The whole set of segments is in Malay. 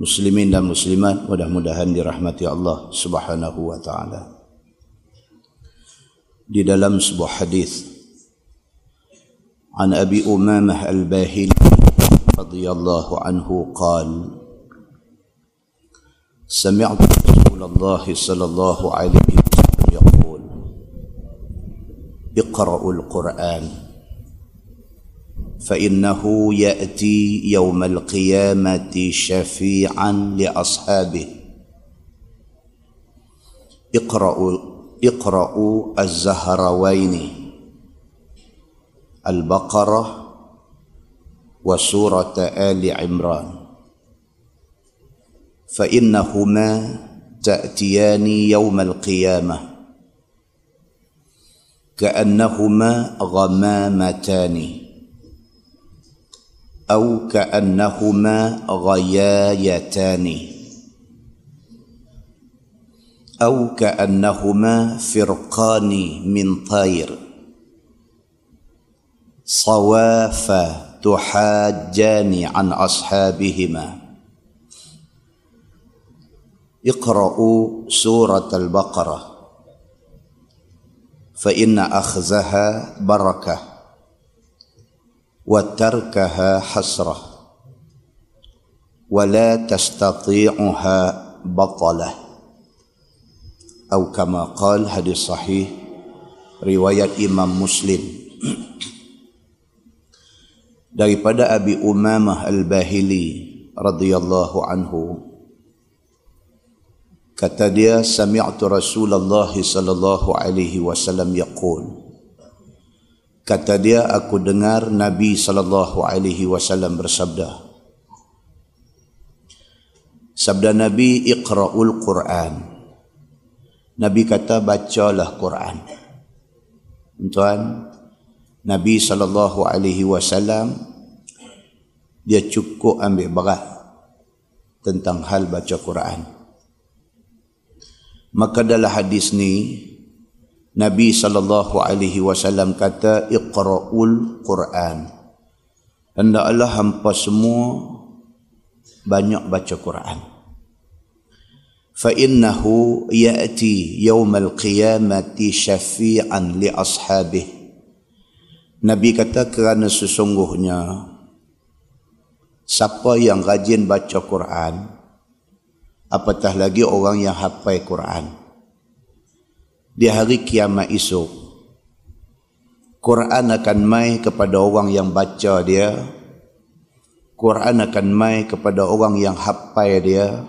muslimin dan muslimat mudah-mudahan dirahmati Allah Subhanahu wa taala. Di dalam sebuah hadis An Abi Umamah Al-Bahili radhiyallahu anhu qala سمعت رسول الله صلى الله عليه وسلم يقول اقرأوا القرآن فإنه يأتي يوم القيامة شفيعا لأصحابه. اقرأوا اقرأوا الزهروين البقرة وسورة آل عمران. فإنهما تأتيان يوم القيامة كأنهما غمامتان. أو كأنهما غيايتان. أو كأنهما فرقان من طير. صواف تحاجان عن أصحابهما. اقرأوا سورة البقرة. فإن أخذها wa tarkaha hasrah wa la tastati'uha batalah atau kama qal hadis sahih riwayat Imam Muslim daripada Abi Umamah Al-Bahili radhiyallahu anhu kata dia sami'tu Rasulullah sallallahu alaihi wasallam yaqul Kata dia, aku dengar Nabi sallallahu alaihi wasallam bersabda. Sabda Nabi, iqra'ul Quran. Nabi kata, bacalah Quran. Tuan, Nabi sallallahu alaihi wasallam dia cukup ambil berat tentang hal baca Quran. Maka dalam hadis ni Nabi sallallahu alaihi wasallam kata iqra'ul Quran. Hendaklah hampa semua banyak baca Quran. Fa innahu ya'ti yaumal qiyamati syafi'an li ashabih. Nabi kata kerana sesungguhnya siapa yang rajin baca Quran apatah lagi orang yang hafal Quran di hari kiamat esok Quran akan mai kepada orang yang baca dia. Quran akan mai kepada orang yang hafal dia.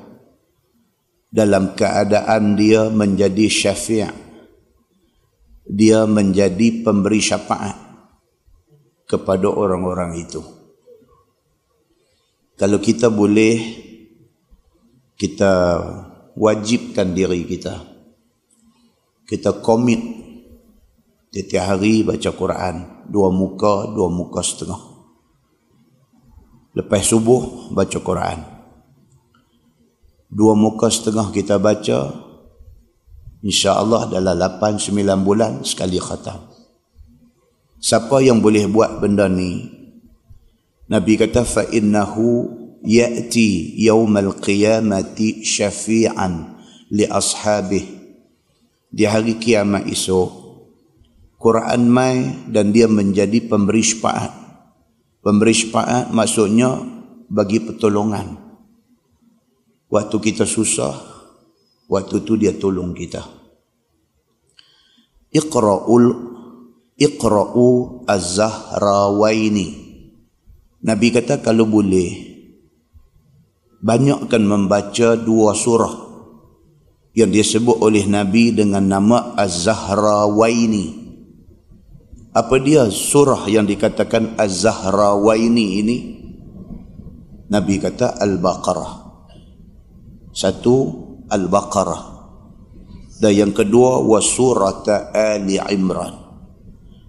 Dalam keadaan dia menjadi syafi' dia menjadi pemberi syafaat kepada orang-orang itu. Kalau kita boleh kita wajibkan diri kita kita komit setiap hari baca Quran. Dua muka dua muka setengah. Lepas subuh baca Quran. Dua muka setengah kita baca insya-Allah dalam 8 9 bulan sekali khatam. Siapa yang boleh buat benda ni? Nabi kata fa innahu ya'ti yaumal qiyamati syafi'an li ashabihi di hari kiamat esok Quran mai dan dia menjadi pemberi syafaat. Pemberi syafaat maksudnya bagi pertolongan. Waktu kita susah waktu tu dia tolong kita. Iqra'ul iqra'u az-zahrawaini. Nabi kata kalau boleh banyakkan membaca dua surah yang disebut oleh Nabi dengan nama Az-Zahrawaini. Apa dia surah yang dikatakan Az-Zahrawaini ini? Nabi kata Al-Baqarah. Satu Al-Baqarah. Dan yang kedua wa surata Ali Imran.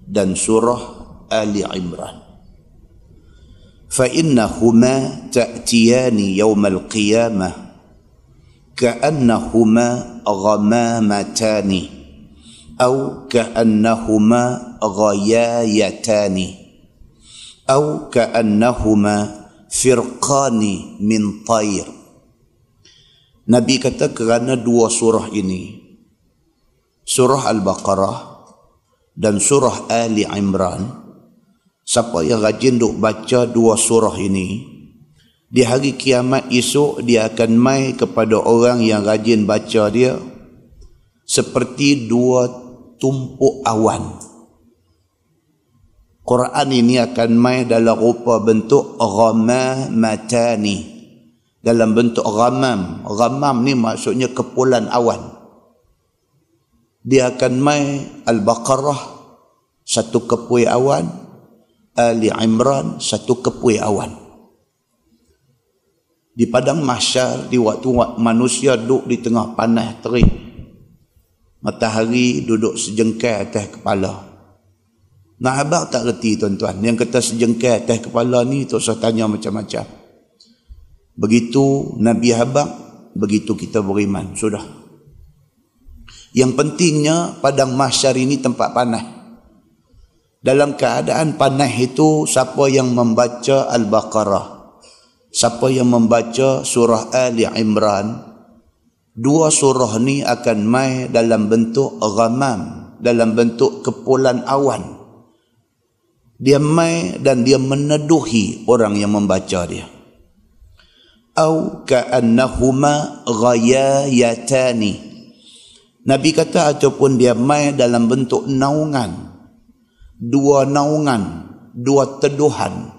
Dan surah Ali Imran. Fa innahuma ta'tiyani yawmal qiyamah كأنهما غمامتان أو كأنهما غيايتان أو كأنهما فرقان من طير نبي كتك غنى دو سورة إني سورة البقرة dan surah Ali Imran siapa yang rajin duk baca dua surah ini di hari kiamat esok dia akan mai kepada orang yang rajin baca dia seperti dua tumpuk awan. Quran ini akan mai dalam rupa bentuk ghammatani. Dalam bentuk ghamam ghamam ni maksudnya kepulan awan. Dia akan mai al-baqarah satu kepui awan. Ali imran satu kepui awan di padang mahsyar di waktu manusia duduk di tengah panas terik matahari duduk sejengkai atas kepala Nak abang tak reti tuan-tuan. Yang kata sejengkai atas kepala ni tak usah tanya macam-macam. Begitu Nabi abang, begitu kita beriman. Sudah. Yang pentingnya padang mahsyar ini tempat panas. Dalam keadaan panas itu siapa yang membaca Al-Baqarah. Siapa yang membaca surah Ali Imran. Dua surah ni akan mai dalam bentuk ghamam. Dalam bentuk kepulan awan dia mai dan dia meneduhi orang yang membaca dia au ka'annahuma ghayayatani nabi kata ataupun dia mai dalam bentuk naungan dua naungan dua teduhan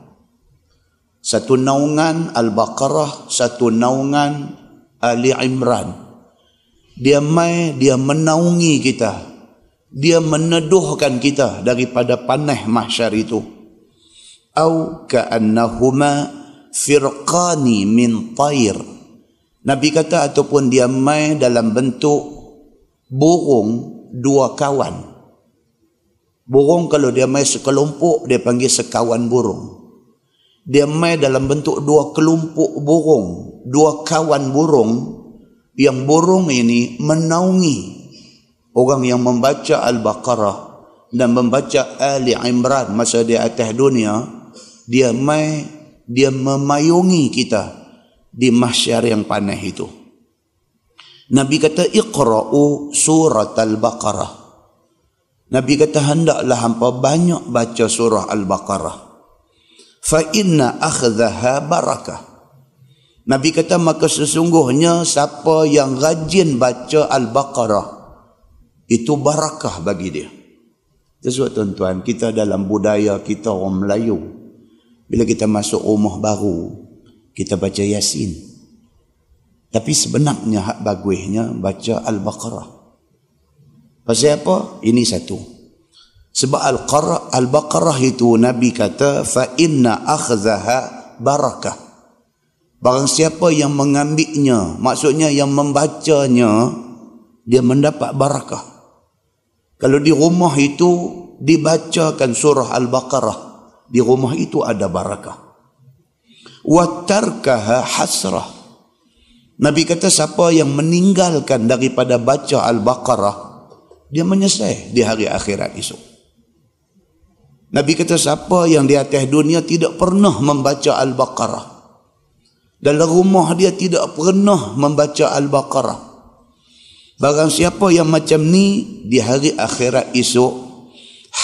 satu naungan al-baqarah satu naungan ali imran. Dia mai dia menaungi kita. Dia meneduhkan kita daripada panah mahsyar itu. Au ka'annahuma firqani min tayr. Nabi kata ataupun dia mai dalam bentuk burung dua kawan. Burung kalau dia mai sekelompok dia panggil sekawan burung dia mai dalam bentuk dua kelompok burung dua kawan burung. Yang burung ini menaungi orang yang membaca Al-Baqarah dan membaca Ali Imran masa dia atas dunia. Dia mai dia memayungi kita di mahsyar yang panas itu. Nabi kata iqra'u surat Al-Baqarah. Nabi kata hendaklah hampa banyak baca surah Al-Baqarah fa inna akhdaha barakah Nabi kata maka sesungguhnya siapa yang rajin baca Al-Baqarah itu barakah bagi dia. Sebab tuan-tuan, kita dalam budaya kita orang Melayu, bila kita masuk rumah baru, kita baca Yasin. Tapi sebenarnya hak bagusnya baca Al-Baqarah. Pasal apa? Ini satu. Sebab Al-Baqarah itu Nabi kata, fa inna akhzaha barakah. Barang siapa yang mengambilnya, maksudnya yang membacanya, dia mendapat barakah. Kalau di rumah itu dibacakan surah Al-Baqarah, di rumah itu ada barakah. Wattarkaha hasrah. Nabi kata siapa yang meninggalkan daripada baca Al-Baqarah, dia menyesal di hari akhirat esok. Nabi kata siapa yang di atas dunia tidak pernah membaca Al-Baqarah. Dalam rumah dia tidak pernah membaca Al-Baqarah. Barang siapa yang macam ni di hari akhirat esok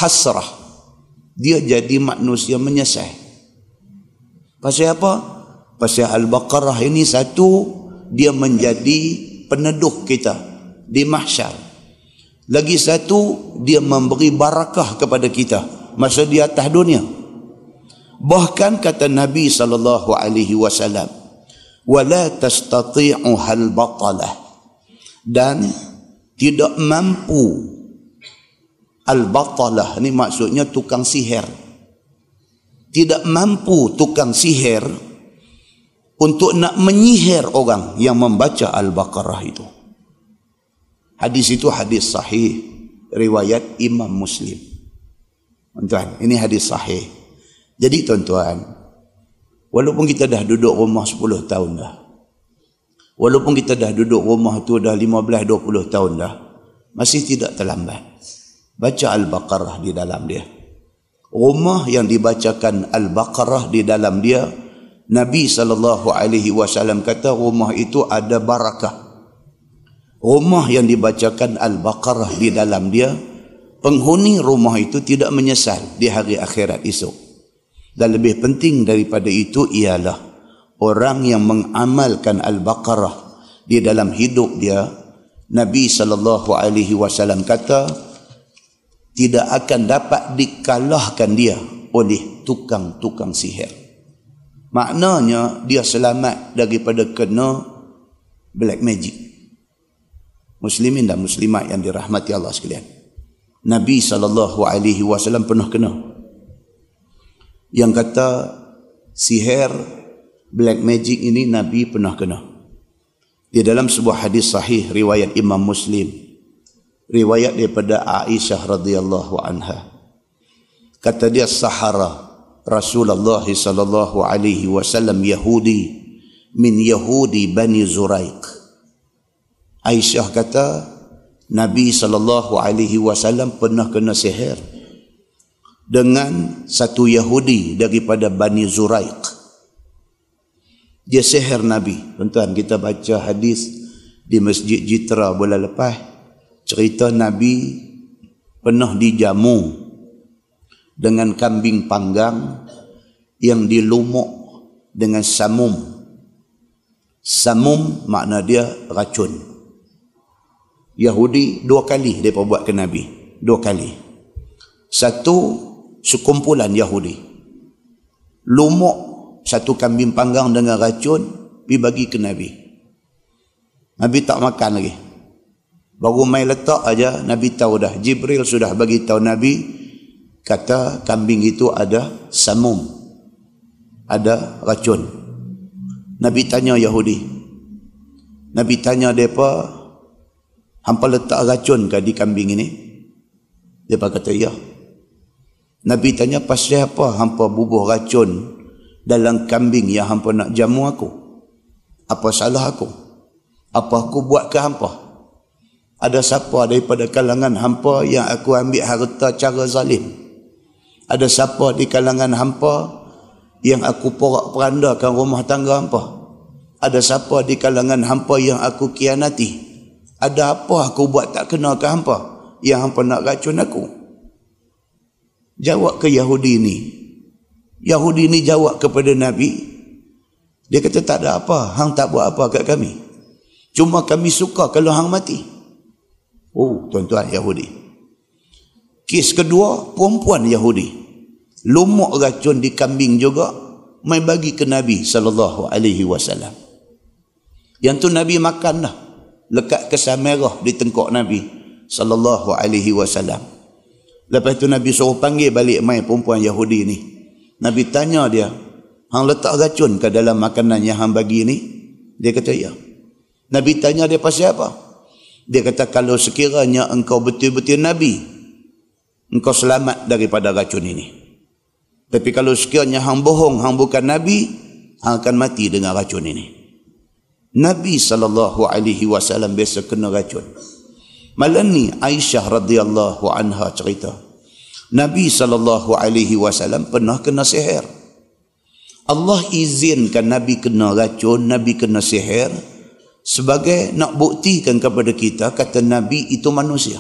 hasrah. Dia jadi manusia menyesal. Pasal apa? Pasal Al-Baqarah ini satu dia menjadi peneduh kita di mahsyar. Lagi satu, dia memberi barakah kepada kita masa di atas dunia. Bahkan kata Nabi sallallahu alaihi wasallam, "Wala tastati'u hal batalah." Dan tidak mampu al-batalah ni maksudnya tukang sihir. Tidak mampu tukang sihir untuk nak menyihir orang yang membaca Al-Baqarah itu. Hadis itu hadis sahih riwayat Imam Muslim. Tuan, ini hadis sahih. Jadi tuan-tuan, walaupun kita dah duduk rumah 10 tahun dah. Walaupun kita dah duduk rumah tu dah 15 20 tahun dah, masih tidak terlambat. Baca Al-Baqarah di dalam dia. Rumah yang dibacakan Al-Baqarah di dalam dia, Nabi sallallahu alaihi wasallam kata rumah itu ada barakah rumah yang dibacakan Al-Baqarah di dalam dia, penghuni rumah itu tidak menyesal di hari akhirat esok. Dan lebih penting daripada itu ialah orang yang mengamalkan Al-Baqarah di dalam hidup dia, Nabi sallallahu alaihi wasallam kata tidak akan dapat dikalahkan dia oleh tukang-tukang sihir. Maknanya dia selamat daripada kena black magic muslimin dan muslimat yang dirahmati Allah sekalian. Nabi sallallahu alaihi wasallam pernah kena yang kata sihir black magic ini Nabi pernah kena. Di dalam sebuah hadis sahih riwayat Imam Muslim riwayat daripada Aisyah radhiyallahu anha. Kata dia sahara Rasulullah sallallahu alaihi wasallam Yahudi min Yahudi Bani Zuraik. Aisyah kata Nabi sallallahu alaihi wasallam pernah kena sihir dengan satu Yahudi daripada Bani Zuraik. Dia sihir Nabi. Tuan-tuan kita baca hadis di Masjid Jitra bulan lepas cerita Nabi pernah dijamu dengan kambing panggang yang dilumuk dengan samum. Samum makna dia racun. Yahudi dua kali mereka buat ke Nabi. Dua kali. Satu, sekumpulan Yahudi. Lumuk satu kambing panggang dengan racun, pergi bagi ke Nabi. Nabi tak makan lagi. Baru main letak aja Nabi tahu dah. Jibril sudah bagi tahu Nabi, kata kambing itu ada samum. Ada racun. Nabi tanya Yahudi. Nabi tanya mereka, Hampa letak racun ke di kambing ini? Dia kata, ya. Nabi tanya, pasal apa hampa bubuh racun dalam kambing yang hampa nak jamu aku? Apa salah aku? Apa aku buat ke hampa? Ada siapa daripada kalangan hampa yang aku ambil harta cara zalim? Ada siapa di kalangan hampa yang aku porak perandakan rumah tangga hampa? Ada siapa di kalangan hampa yang aku kianati? Ada apa aku buat tak kena ke hampa? Yang hampa nak racun aku. Jawab ke Yahudi ni. Yahudi ni jawab kepada Nabi. Dia kata tak ada apa. Hang tak buat apa kat kami. Cuma kami suka kalau hang mati. Oh tuan-tuan Yahudi. Kes kedua, perempuan Yahudi. Lumuk racun di kambing juga. Mai bagi ke Nabi sallallahu alaihi wasallam. Yang tu Nabi makan dah lekat kesan merah di tengkok Nabi sallallahu alaihi wasallam. Lepas tu Nabi suruh panggil balik mai perempuan Yahudi ni. Nabi tanya dia, "Hang letak racun ke dalam makanan yang hang bagi ni?" Dia kata, "Ya." Nabi tanya dia pasal apa? Dia kata, "Kalau sekiranya engkau betul-betul nabi, engkau selamat daripada racun ini. Tapi kalau sekiranya hang bohong, hang bukan nabi, hang akan mati dengan racun ini." Nabi sallallahu alaihi wasallam biasa kena racun. Malam ni Aisyah radhiyallahu anha cerita. Nabi sallallahu alaihi wasallam pernah kena sihir. Allah izinkan Nabi kena racun, Nabi kena sihir sebagai nak buktikan kepada kita kata Nabi itu manusia.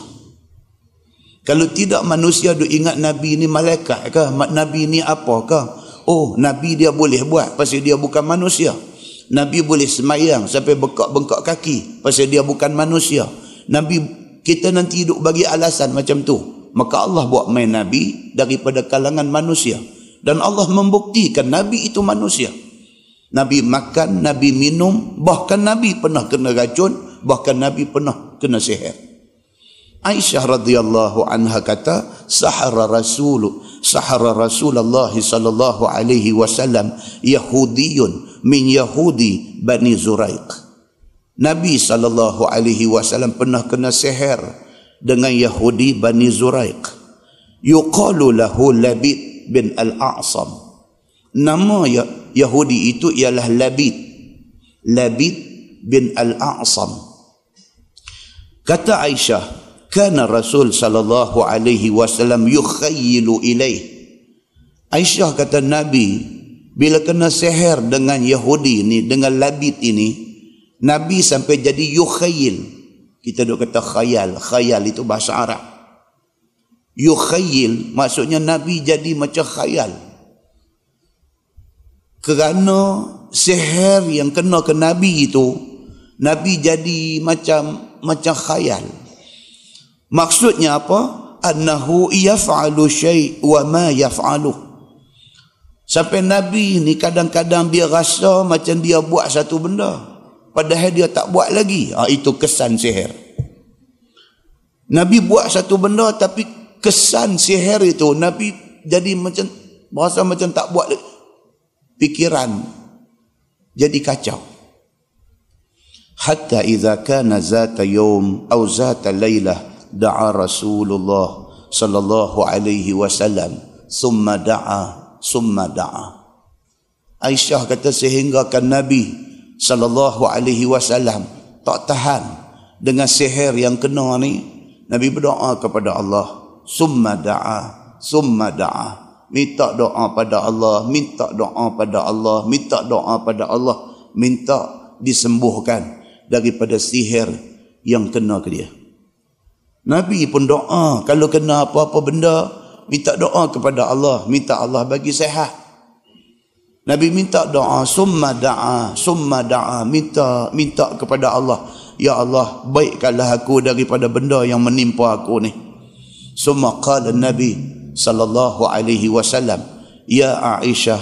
Kalau tidak manusia duk ingat Nabi ni malaikat ke? Nabi ni apa ke? Oh, Nabi dia boleh buat pasal dia bukan manusia. Nabi boleh semayang sampai bengkak-bengkak kaki pasal dia bukan manusia. Nabi kita nanti hidup bagi alasan macam tu. Maka Allah buat main Nabi daripada kalangan manusia. Dan Allah membuktikan Nabi itu manusia. Nabi makan, Nabi minum, bahkan Nabi pernah kena racun, bahkan Nabi pernah kena sihir. Aisyah radhiyallahu anha kata, sahara Rasul, sahara Rasulullah sallallahu alaihi wasallam Yahudiyun min Yahudi Bani Zuraiq. Nabi sallallahu alaihi wasallam pernah kena sihir dengan Yahudi Bani Zuraiq. Yuqalu lahu Labid bin Al-A'sam. Nama ya Yahudi itu ialah Labid. Labid bin Al-A'sam. Kata Aisyah, kana Rasul sallallahu alaihi wasallam yukhayyilu ilaih. Aisyah kata Nabi bila kena seher dengan Yahudi ini dengan Labid ini Nabi sampai jadi yukhayyil. Kita duk kata khayal, khayal itu bahasa Arab. Yukhayyil maksudnya Nabi jadi macam khayal. Kerana seher yang kena ke Nabi itu Nabi jadi macam macam khayal. Maksudnya apa? Annahu yaf'alu syai' wa ma yaf'alu. Sampai Nabi ni kadang-kadang dia rasa macam dia buat satu benda padahal dia tak buat lagi ha, itu kesan sihir Nabi buat satu benda tapi kesan sihir itu Nabi jadi macam berasa macam tak buat lagi. fikiran jadi kacau hatta idza kana zata yawm aw zata laylah da'a Rasulullah sallallahu alaihi wasallam summa da'a summa da'a. Aisyah kata sehingga kan Nabi sallallahu alaihi wasallam tak tahan dengan sihir yang kena ni Nabi berdoa kepada Allah summa da'a summa da'a. Minta doa pada Allah minta doa pada Allah minta doa pada Allah minta disembuhkan daripada sihir yang kena ke dia Nabi pun doa. Kalau kena apa-apa benda minta doa kepada Allah. Minta Allah bagi sehat. Nabi minta doa. Summa da'a summa da'a. Minta minta kepada Allah. Ya Allah baikkanlah aku daripada benda yang menimpa aku ni. Summa qala nabi sallallahu alaihi wasallam ya Aisyah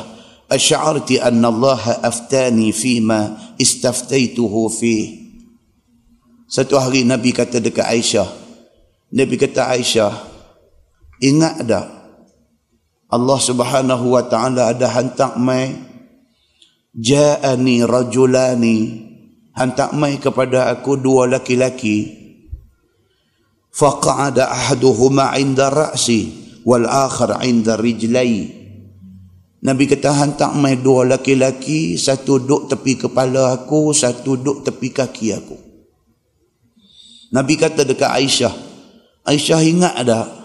asy'arti anna Allah aftani fima istaftaituhu fi. Satu hari nabi kata dekat Aisyah nabi kata Aisyah ingat tak? Allah Subhanahu wa taala ada hantar mai ja'ani rajulani. Hantar mai kepada aku dua laki-laki. Faqa'ada ahaduhuma 'inda ra'si wal akhar 'inda rijlai. Nabi kata hantar mai dua laki-laki satu duduk tepi kepala aku satu duduk tepi kaki aku. Nabi kata dekat Aisyah Aisyah ingat ada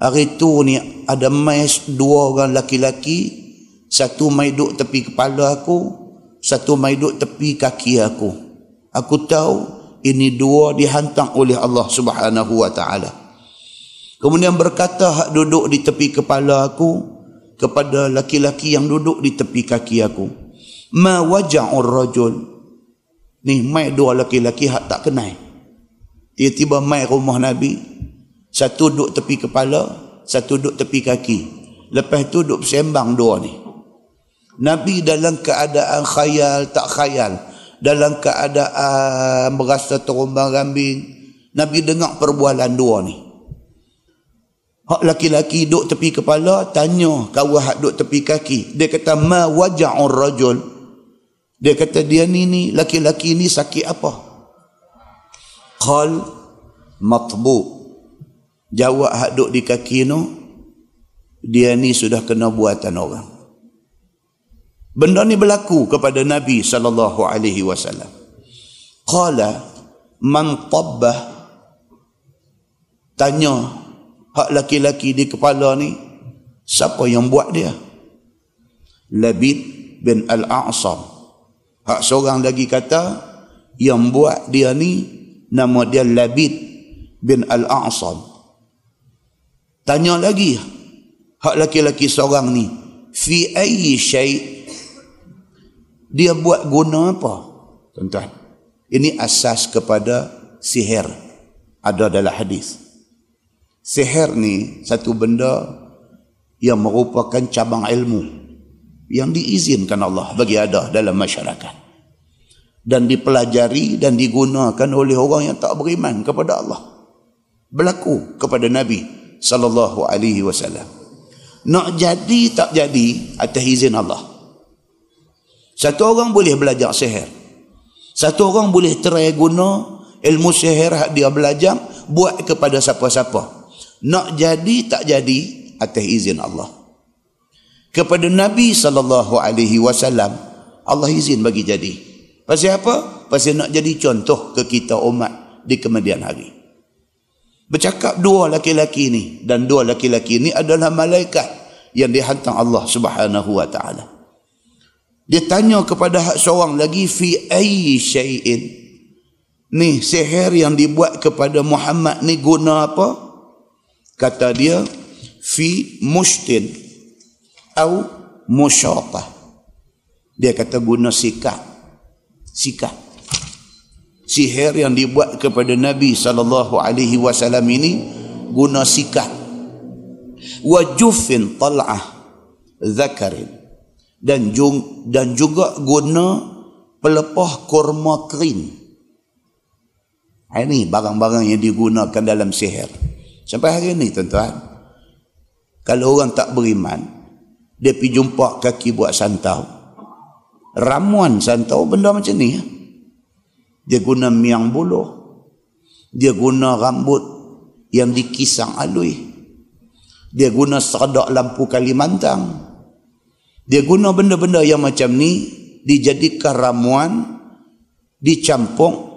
Hari tu ni ada mai dua orang laki-laki, satu mai duduk tepi kepala aku, satu mai duduk tepi kaki aku. Aku tahu ini dua dihantar oleh Allah Subhanahu wa taala. Kemudian berkata hak duduk di tepi kepala aku kepada laki-laki yang duduk di tepi kaki aku. Ma waja'ur rajul. Ni mai dua laki-laki hak tak kenal. Tiba-tiba mai rumah Nabi, satu duduk tepi kepala, satu duduk tepi kaki. Lepas tu duduk sembang dua ni. Nabi dalam keadaan khayal, tak khayal. Dalam keadaan berasa terumbang rambing. Nabi dengar perbualan dua ni. Hak laki-laki duduk tepi kepala, tanya kawan hak duduk tepi kaki. Dia kata, ma waja'ur rajul. Dia kata, dia ni ni, laki-laki ni sakit apa? Qal matbu' jawab hak duk di kaki tu dia ni sudah kena buatan orang. Benda ni berlaku kepada Nabi sallallahu alaihi wasallam. Qala man tabbah tanya hak laki-laki di kepala ni siapa yang buat dia? Labid bin Al-A'sam. Hak seorang lagi kata yang buat dia ni nama dia Labid bin Al-A'sam. Tanya lagi hak laki-laki seorang ni fi ayyi syai? Dia buat guna apa? Tuan-tuan ini asas kepada sihir. Ada dalam hadis. Sihir ni satu benda yang merupakan cabang ilmu yang diizinkan Allah bagi ada dalam masyarakat dan dipelajari dan digunakan oleh orang yang tak beriman kepada Allah. Berlaku kepada Nabi sallallahu alaihi wasallam. Nak jadi tak jadi atas izin Allah. Satu orang boleh belajar sihir. Satu orang boleh terai guna ilmu sihir dia belajar buat kepada siapa-siapa. Nak jadi tak jadi atas izin Allah. Kepada Nabi sallallahu alaihi wasallam Allah izin bagi jadi. Pasal apa? Pasal nak jadi contoh ke kita umat di kemudian hari. Bercakap dua laki-laki ni dan dua laki-laki ni adalah malaikat yang dihantar Allah Subhanahu wa taala. Dia tanya kepada seorang lagi fi ayyi syai'in. Ni sihir yang dibuat kepada Muhammad ni guna apa? Kata dia, fi mushtin atau musyatah dia kata guna sikat sikat sihir yang dibuat kepada Nabi sallallahu alaihi wasallam ini guna sikat wa jufin tal'ah zakarin. Dan dan juga guna pelepah kurma kering ini barang-barang yang digunakan dalam sihir. Sampai hari ini tuan-tuan. Kalau orang tak beriman, dia pergi jumpa kaki buat santau. Ramuan santau benda macam ni. Ya. Dia guna miang buluh. Dia guna rambut yang dikisang alui. Dia guna sedak lampu Kalimantan. Dia guna benda-benda yang macam ni dijadikan ramuan dicampur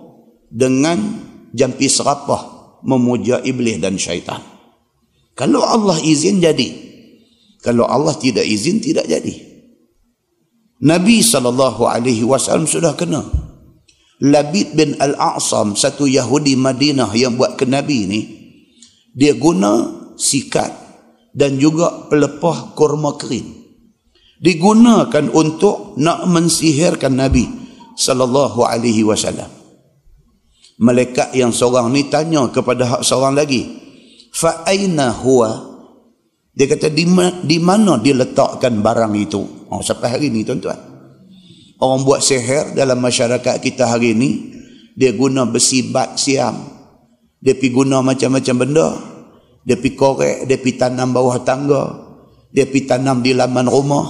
dengan jampi serapah memuja iblis dan syaitan. Kalau Allah izin jadi. Kalau Allah tidak izin tidak jadi. Nabi SAW sudah kena. Labid bin Al-A'sam, satu Yahudi Madinah yang buat ke Nabi ni, dia guna sikat dan juga pelepah kurma kering. Digunakan untuk nak mensihirkan Nabi sallallahu alaihi wasallam. Malaikat yang seorang ni tanya kepada hak seorang lagi, fa aina huwa dia kata di, di mana dia letakkan barang itu? Oh sampai hari ni tuan-tuan. Orang buat sihir dalam masyarakat kita hari ni dia guna besi bat siam. Dia pi guna macam-macam benda. Dia pi korek dia pi tanam bawah tangga. Dia pi tanam di laman rumah.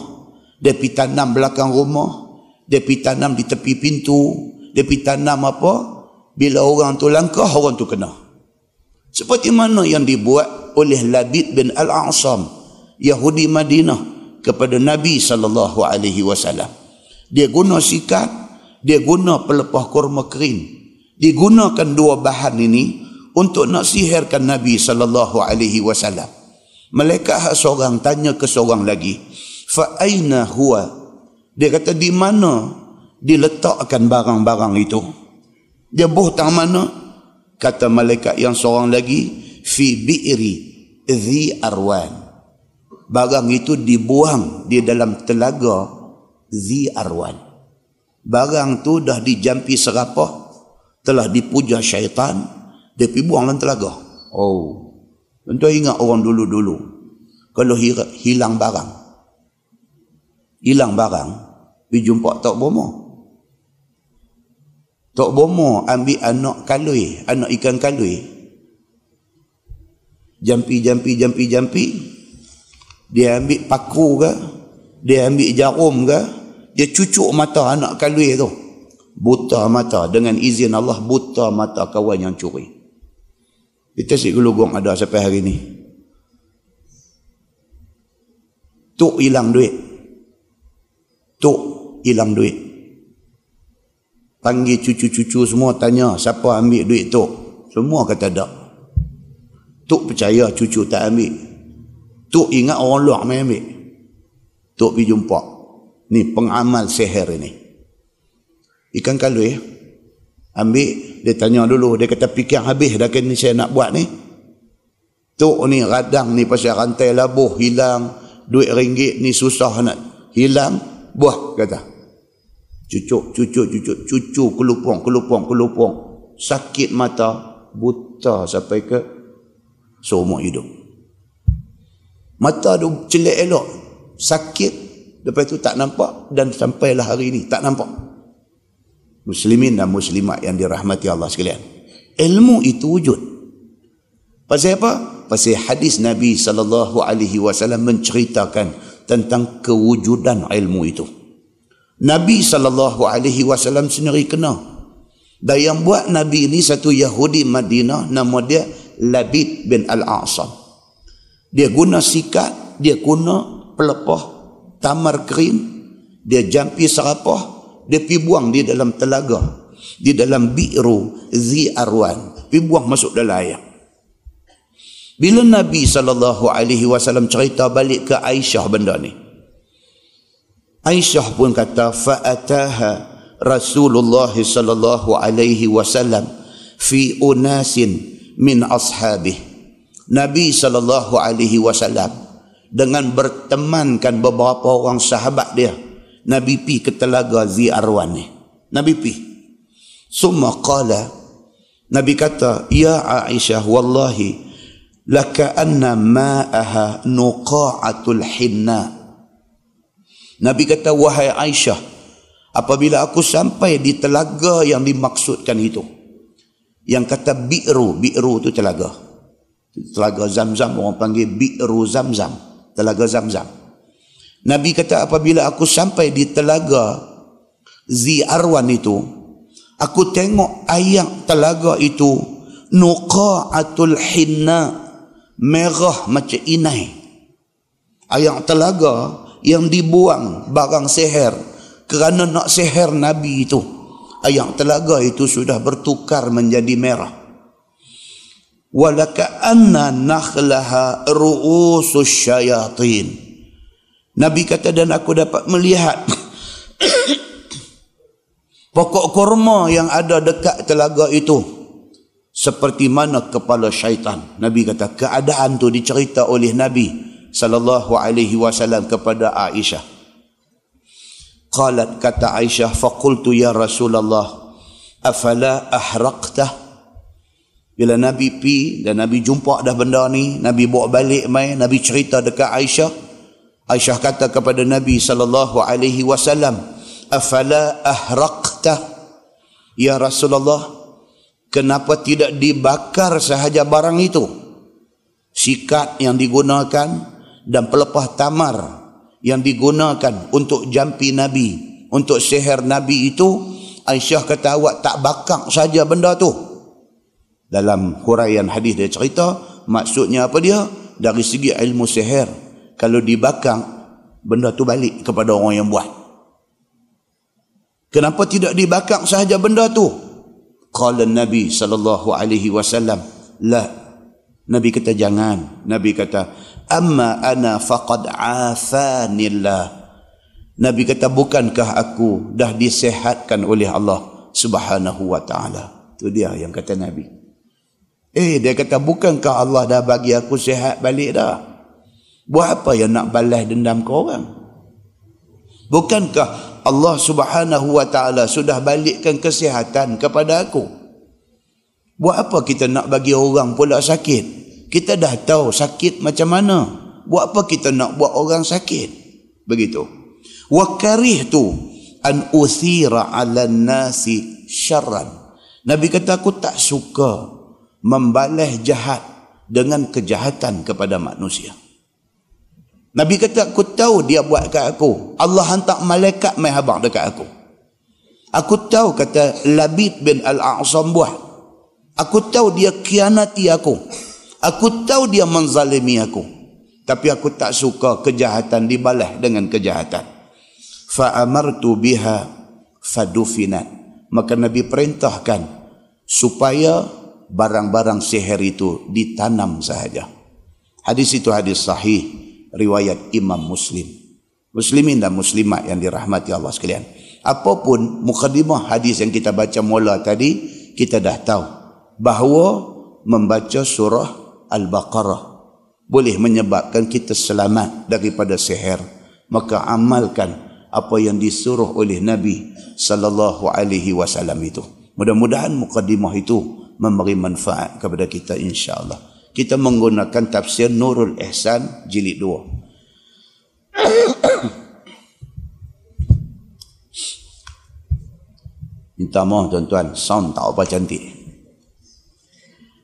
Dia pi tanam belakang rumah. Dia pi tanam di tepi pintu. Dia pi tanam apa? Bila orang tu langkah orang tu kena. Seperti mana yang dibuat oleh Labid bin Al-A'sam, Yahudi Madinah kepada Nabi sallallahu alaihi wasallam. Dia guna sikat, dia guna pelepah kurma kering. Digunakan dua bahan ini untuk nak sihirkan Nabi sallallahu alaihi wasallam. Malaikat seorang tanya ke seorang lagi, "Fa aina huwa?" Dia kata di mana diletakkan barang-barang itu? Dia buh tang mana? kata malaikat yang seorang lagi fi bi'ri dhi arwan. Barang itu dibuang di dalam telaga dhi arwan. Barang tu dah dijampi serapah telah dipuja syaitan dia pergi buang dalam telaga. Oh. Tentu ingat orang dulu-dulu kalau hilang barang hilang barang pergi jumpa tak bomoh Tok Bomo ambil anak kalui, anak ikan kalui. Jampi, jampi, jampi, jampi. Dia ambil paku ke? Dia ambil jarum ke? Dia cucuk mata anak kalui tu. Buta mata. Dengan izin Allah, buta mata kawan yang curi. Kita si gelugong ada sampai hari ni. Tuk hilang duit. Tuk hilang duit panggil cucu-cucu semua tanya siapa ambil duit tu semua kata tak Tok percaya cucu tak ambil. Tok ingat orang luar main ambil. Tok pergi jumpa. Ni pengamal seher ini. Ikan kalui ambil. Dia tanya dulu. Dia kata fikir habis dah ni saya nak buat ni. Tok ni radang ni pasal rantai labuh hilang. Duit ringgit ni susah nak hilang. Buah kata. Cucuk, cucuk, cucuk, cucuk, kelupong, kelupong, kelupong. Sakit mata, buta sampai ke seumur hidup. Mata tu celik elok, sakit, lepas tu tak nampak dan sampailah hari ini tak nampak. Muslimin dan muslimat yang dirahmati Allah sekalian. Ilmu itu wujud. Pasal apa? Pasal hadis Nabi sallallahu alaihi wasallam menceritakan tentang kewujudan ilmu itu. Nabi sallallahu alaihi wasallam sendiri kena. Dan yang buat Nabi ini satu Yahudi Madinah nama dia Labid bin Al-A'sam. Dia guna sikat, dia guna pelepah tamar kering, dia jampi serapah, dia pi buang di dalam telaga, di dalam bi'ru zi arwan, pi buang masuk dalam air. Bila Nabi SAW cerita balik ke Aisyah benda ni, Aisyah pun kata fa'ataha Rasulullah sallallahu alaihi wasallam fi unasin min ashabih. Nabi sallallahu alaihi wasallam dengan bertemankan beberapa orang sahabat dia. Nabi pi ke telaga Zi Arwan ni. Nabi pi. Summa qala Nabi kata, "Ya Aisyah, wallahi laka anna ma'aha nuqa'atul hinna." Nabi kata, wahai Aisyah, apabila aku sampai di telaga yang dimaksudkan itu, yang kata bi'ru, bi'ru itu telaga. Telaga zam-zam, orang panggil bi'ru zam-zam. Telaga zam-zam. Nabi kata, apabila aku sampai di telaga Zi Arwan itu, aku tengok ayat telaga itu, nuqa'atul hinna, merah macam inai. Ayat telaga yang dibuang barang seher kerana nak seher Nabi itu ayam telaga itu sudah bertukar menjadi merah. Walaka anna nakhlaha ru'usus syayatin. Nabi kata dan aku dapat melihat pokok kurma yang ada dekat telaga itu. Seperti mana kepala syaitan. Nabi kata keadaan tu dicerita oleh Nabi sallallahu alaihi wasallam kepada Aisyah. Qalat kata Aisyah faqultu ya Rasulullah afala ahraqtah bila Nabi pi dan Nabi jumpa dah benda ni, Nabi bawa balik mai, Nabi cerita dekat Aisyah. Aisyah kata kepada Nabi sallallahu alaihi wasallam, "Afala ahraqta ya Rasulullah? Kenapa tidak dibakar sahaja barang itu?" Sikat yang digunakan dan pelepah tamar yang digunakan untuk jampi Nabi, untuk seher Nabi itu, Aisyah kata awak tak bakar saja benda tu. Dalam huraian hadis dia cerita, maksudnya apa dia? Dari segi ilmu seher, kalau dibakar, benda tu balik kepada orang yang buat. Kenapa tidak dibakar sahaja benda tu? Qala Nabi sallallahu alaihi wasallam, la. Nabi kata jangan. Nabi kata, amma ana faqad afanillah. Nabi kata bukankah aku dah disehatkan oleh Allah Subhanahu wa taala? Tu dia yang kata Nabi. Eh dia kata bukankah Allah dah bagi aku sehat balik dah? Buat apa yang nak balas dendam ke orang? Bukankah Allah Subhanahu wa taala sudah balikkan kesihatan kepada aku? Buat apa kita nak bagi orang pula sakit kita dah tahu sakit macam mana. Buat apa kita nak buat orang sakit? Begitu. Wa tu an uthira 'ala nasi syarran. Nabi kata aku tak suka membalas jahat dengan kejahatan kepada manusia. Nabi kata aku tahu dia buat kat aku. Allah hantar malaikat mai habaq dekat aku. Aku tahu kata Labid bin Al-A'sam buat. Aku tahu dia kianati aku. Aku tahu dia menzalimi aku. Tapi aku tak suka kejahatan dibalas dengan kejahatan. Fa'amartu biha fadufinat. Maka Nabi perintahkan supaya barang-barang sihir itu ditanam sahaja. Hadis itu hadis sahih riwayat Imam Muslim. Muslimin dan muslimat yang dirahmati Allah sekalian. Apapun mukadimah hadis yang kita baca mula tadi, kita dah tahu bahawa membaca surah Al-Baqarah boleh menyebabkan kita selamat daripada sihir maka amalkan apa yang disuruh oleh Nabi sallallahu alaihi wasallam itu. Mudah-mudahan mukadimah itu memberi manfaat kepada kita insya-Allah. Kita menggunakan tafsir Nurul Ihsan jilid 2. Minta maaf tuan-tuan, sound tak apa cantik.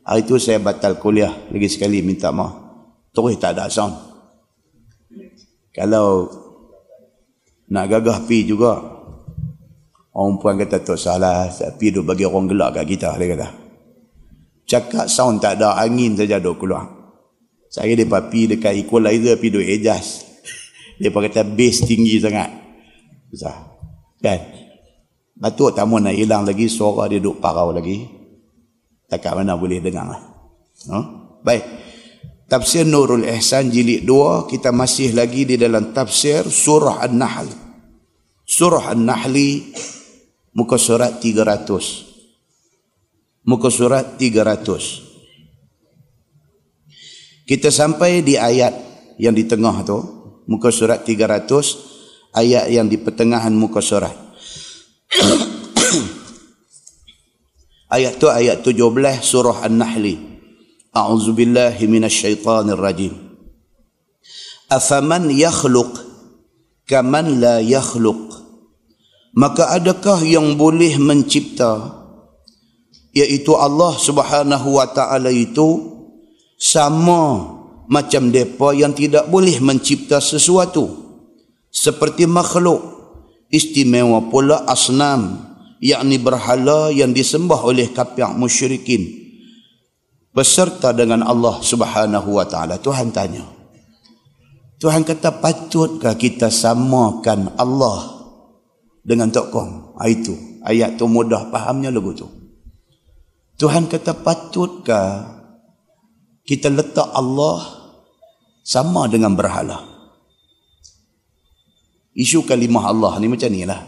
Hari itu saya batal kuliah lagi sekali minta maaf. Terus tak ada sound. Kalau nak gagah pi juga orang puan kata tak salah pi duk bagi orang gelak kat kita dia kata. Cakap sound tak ada angin saja duk keluar. Saya dia pi dekat equalizer pi duk adjust. Dia kata bass tinggi sangat. Besar kan? Batuk tamu nak hilang lagi suara dia duk parau lagi tak mana boleh dengar lah. Huh? baik Tafsir Nurul Ihsan jilid 2 kita masih lagi di dalam tafsir surah An-Nahl. Surah An-Nahl muka surat 300. Muka surat 300. Kita sampai di ayat yang di tengah tu, muka surat 300, ayat yang di pertengahan muka surat. ayat tu ayat 17 surah an-nahl. A'udzu billahi minasyaitonir rajim afaman yakhluq kaman la yakhluq. Maka adakah yang boleh mencipta? Iaitu Allah Subhanahu wa taala itu sama macam depa yang tidak boleh mencipta sesuatu. Seperti makhluk. Istimewa pula asnam yakni berhala yang disembah oleh kafir musyrikin beserta dengan Allah Subhanahu wa taala. Tuhan tanya. Tuhan kata patutkah kita samakan Allah dengan tokong? Ha, itu ayat tu mudah fahamnya lagu tu. Tuhan kata patutkah kita letak Allah sama dengan berhala? Isu kalimah Allah ni macam ni lah.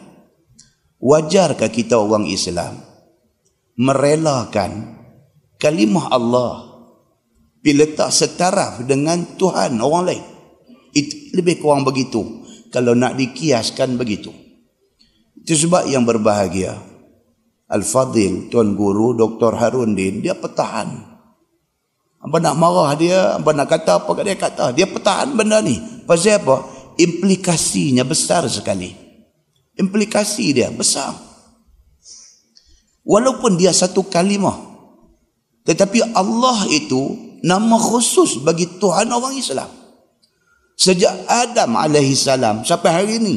Wajarkah kita orang Islam merelakan kalimah Allah diletak setaraf dengan Tuhan orang lain. Itu lebih kurang begitu. Kalau nak dikiaskan begitu. Itu sebab yang berbahagia. Al-Fadil, Tuan Guru, Dr. Harun Din, dia petahan. Apa nak marah dia, apa nak kata apa dia kata. Dia petahan benda ni. Pasal apa? Implikasinya besar sekali. Implikasi dia besar. Walaupun dia satu kalimah, tetapi Allah itu nama khusus bagi Tuhan orang Islam. Sejak Adam alaihi salam sampai hari ini,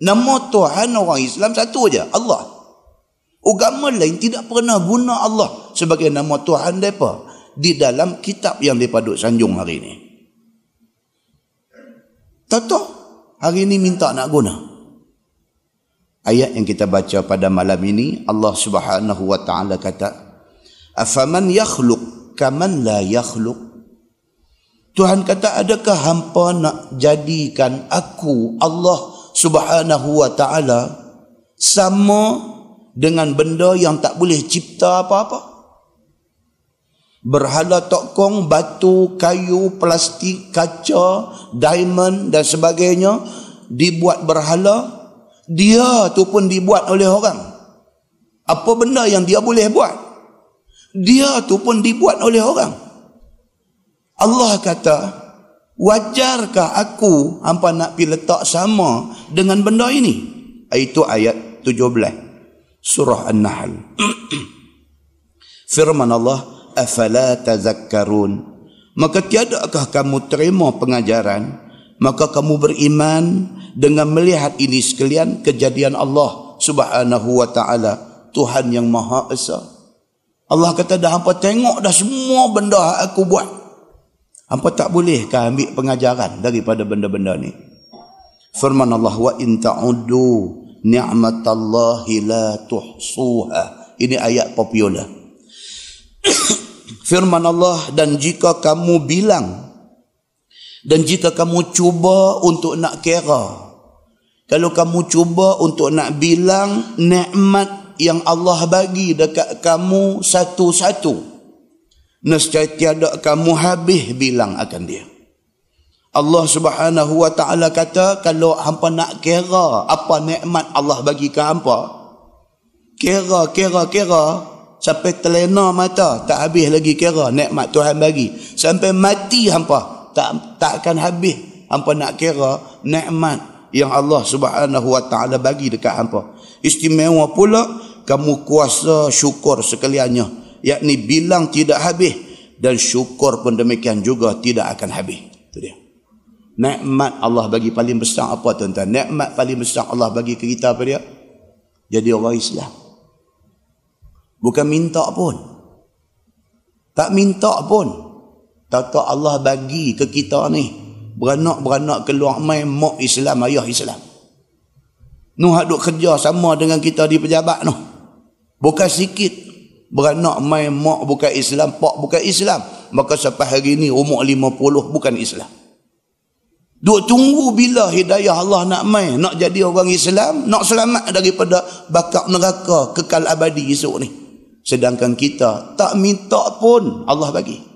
nama Tuhan orang Islam satu aja, Allah. Agama lain tidak pernah guna Allah sebagai nama Tuhan mereka di dalam kitab yang mereka duduk sanjung hari ini. Tahu hari ini minta nak guna. Ayat yang kita baca pada malam ini Allah Subhanahu wa taala kata afaman yakhluq kaman la yakhluq? Tuhan kata adakah hampa nak jadikan aku Allah Subhanahu wa taala sama dengan benda yang tak boleh cipta apa-apa? Berhala tokong batu kayu plastik kaca diamond dan sebagainya dibuat berhala dia tu pun dibuat oleh orang apa benda yang dia boleh buat dia tu pun dibuat oleh orang. Allah kata, wajarkah aku hampa nak pi letak sama dengan benda ini? Itu ayat 17 surah An-Nahl. Firman Allah, afala tazakkarun? Maka tiadakah kamu terima pengajaran? Maka kamu beriman dengan melihat ini sekalian kejadian Allah Subhanahu wa taala, Tuhan yang Maha Esa. Allah kata dah hampa tengok dah semua benda aku buat. Hampa tak boleh ke ambil pengajaran daripada benda-benda ni. Firman Allah wa in ta'uddu ni'matallahi la tuhsuha. Ini ayat popular. Firman Allah dan jika kamu bilang dan jika kamu cuba untuk nak kira kalau kamu cuba untuk nak bilang nikmat yang Allah bagi dekat kamu satu-satu. Nescaya tiada kamu habis bilang akan dia. Allah Subhanahu wa taala kata kalau hampa nak kira apa nikmat Allah bagi ke hampa kira kira kira sampai terlena mata tak habis lagi kira nikmat Tuhan bagi sampai mati hampa tak tak akan habis hampa nak kira nikmat yang Allah Subhanahu wa taala bagi dekat hampa istimewa pula kamu kuasa syukur sekaliannya yakni bilang tidak habis dan syukur pun demikian juga tidak akan habis itu dia Nikmat Allah bagi paling besar apa tuan-tuan? Nikmat paling besar Allah bagi ke kita apa dia? Jadi orang Islam. Bukan minta pun. Tak minta pun. Tak Allah bagi ke kita ni. Beranak-beranak keluar main mak Islam, ayah Islam. Nuh duk kerja sama dengan kita di pejabat noh. Bukan sikit. Beranak main mak bukan Islam, pak bukan Islam. Maka sampai hari ni umur 50 bukan Islam. Duk tunggu bila hidayah Allah nak main, nak jadi orang Islam, nak selamat daripada bakar neraka kekal abadi esok ni. Sedangkan kita tak minta pun Allah bagi.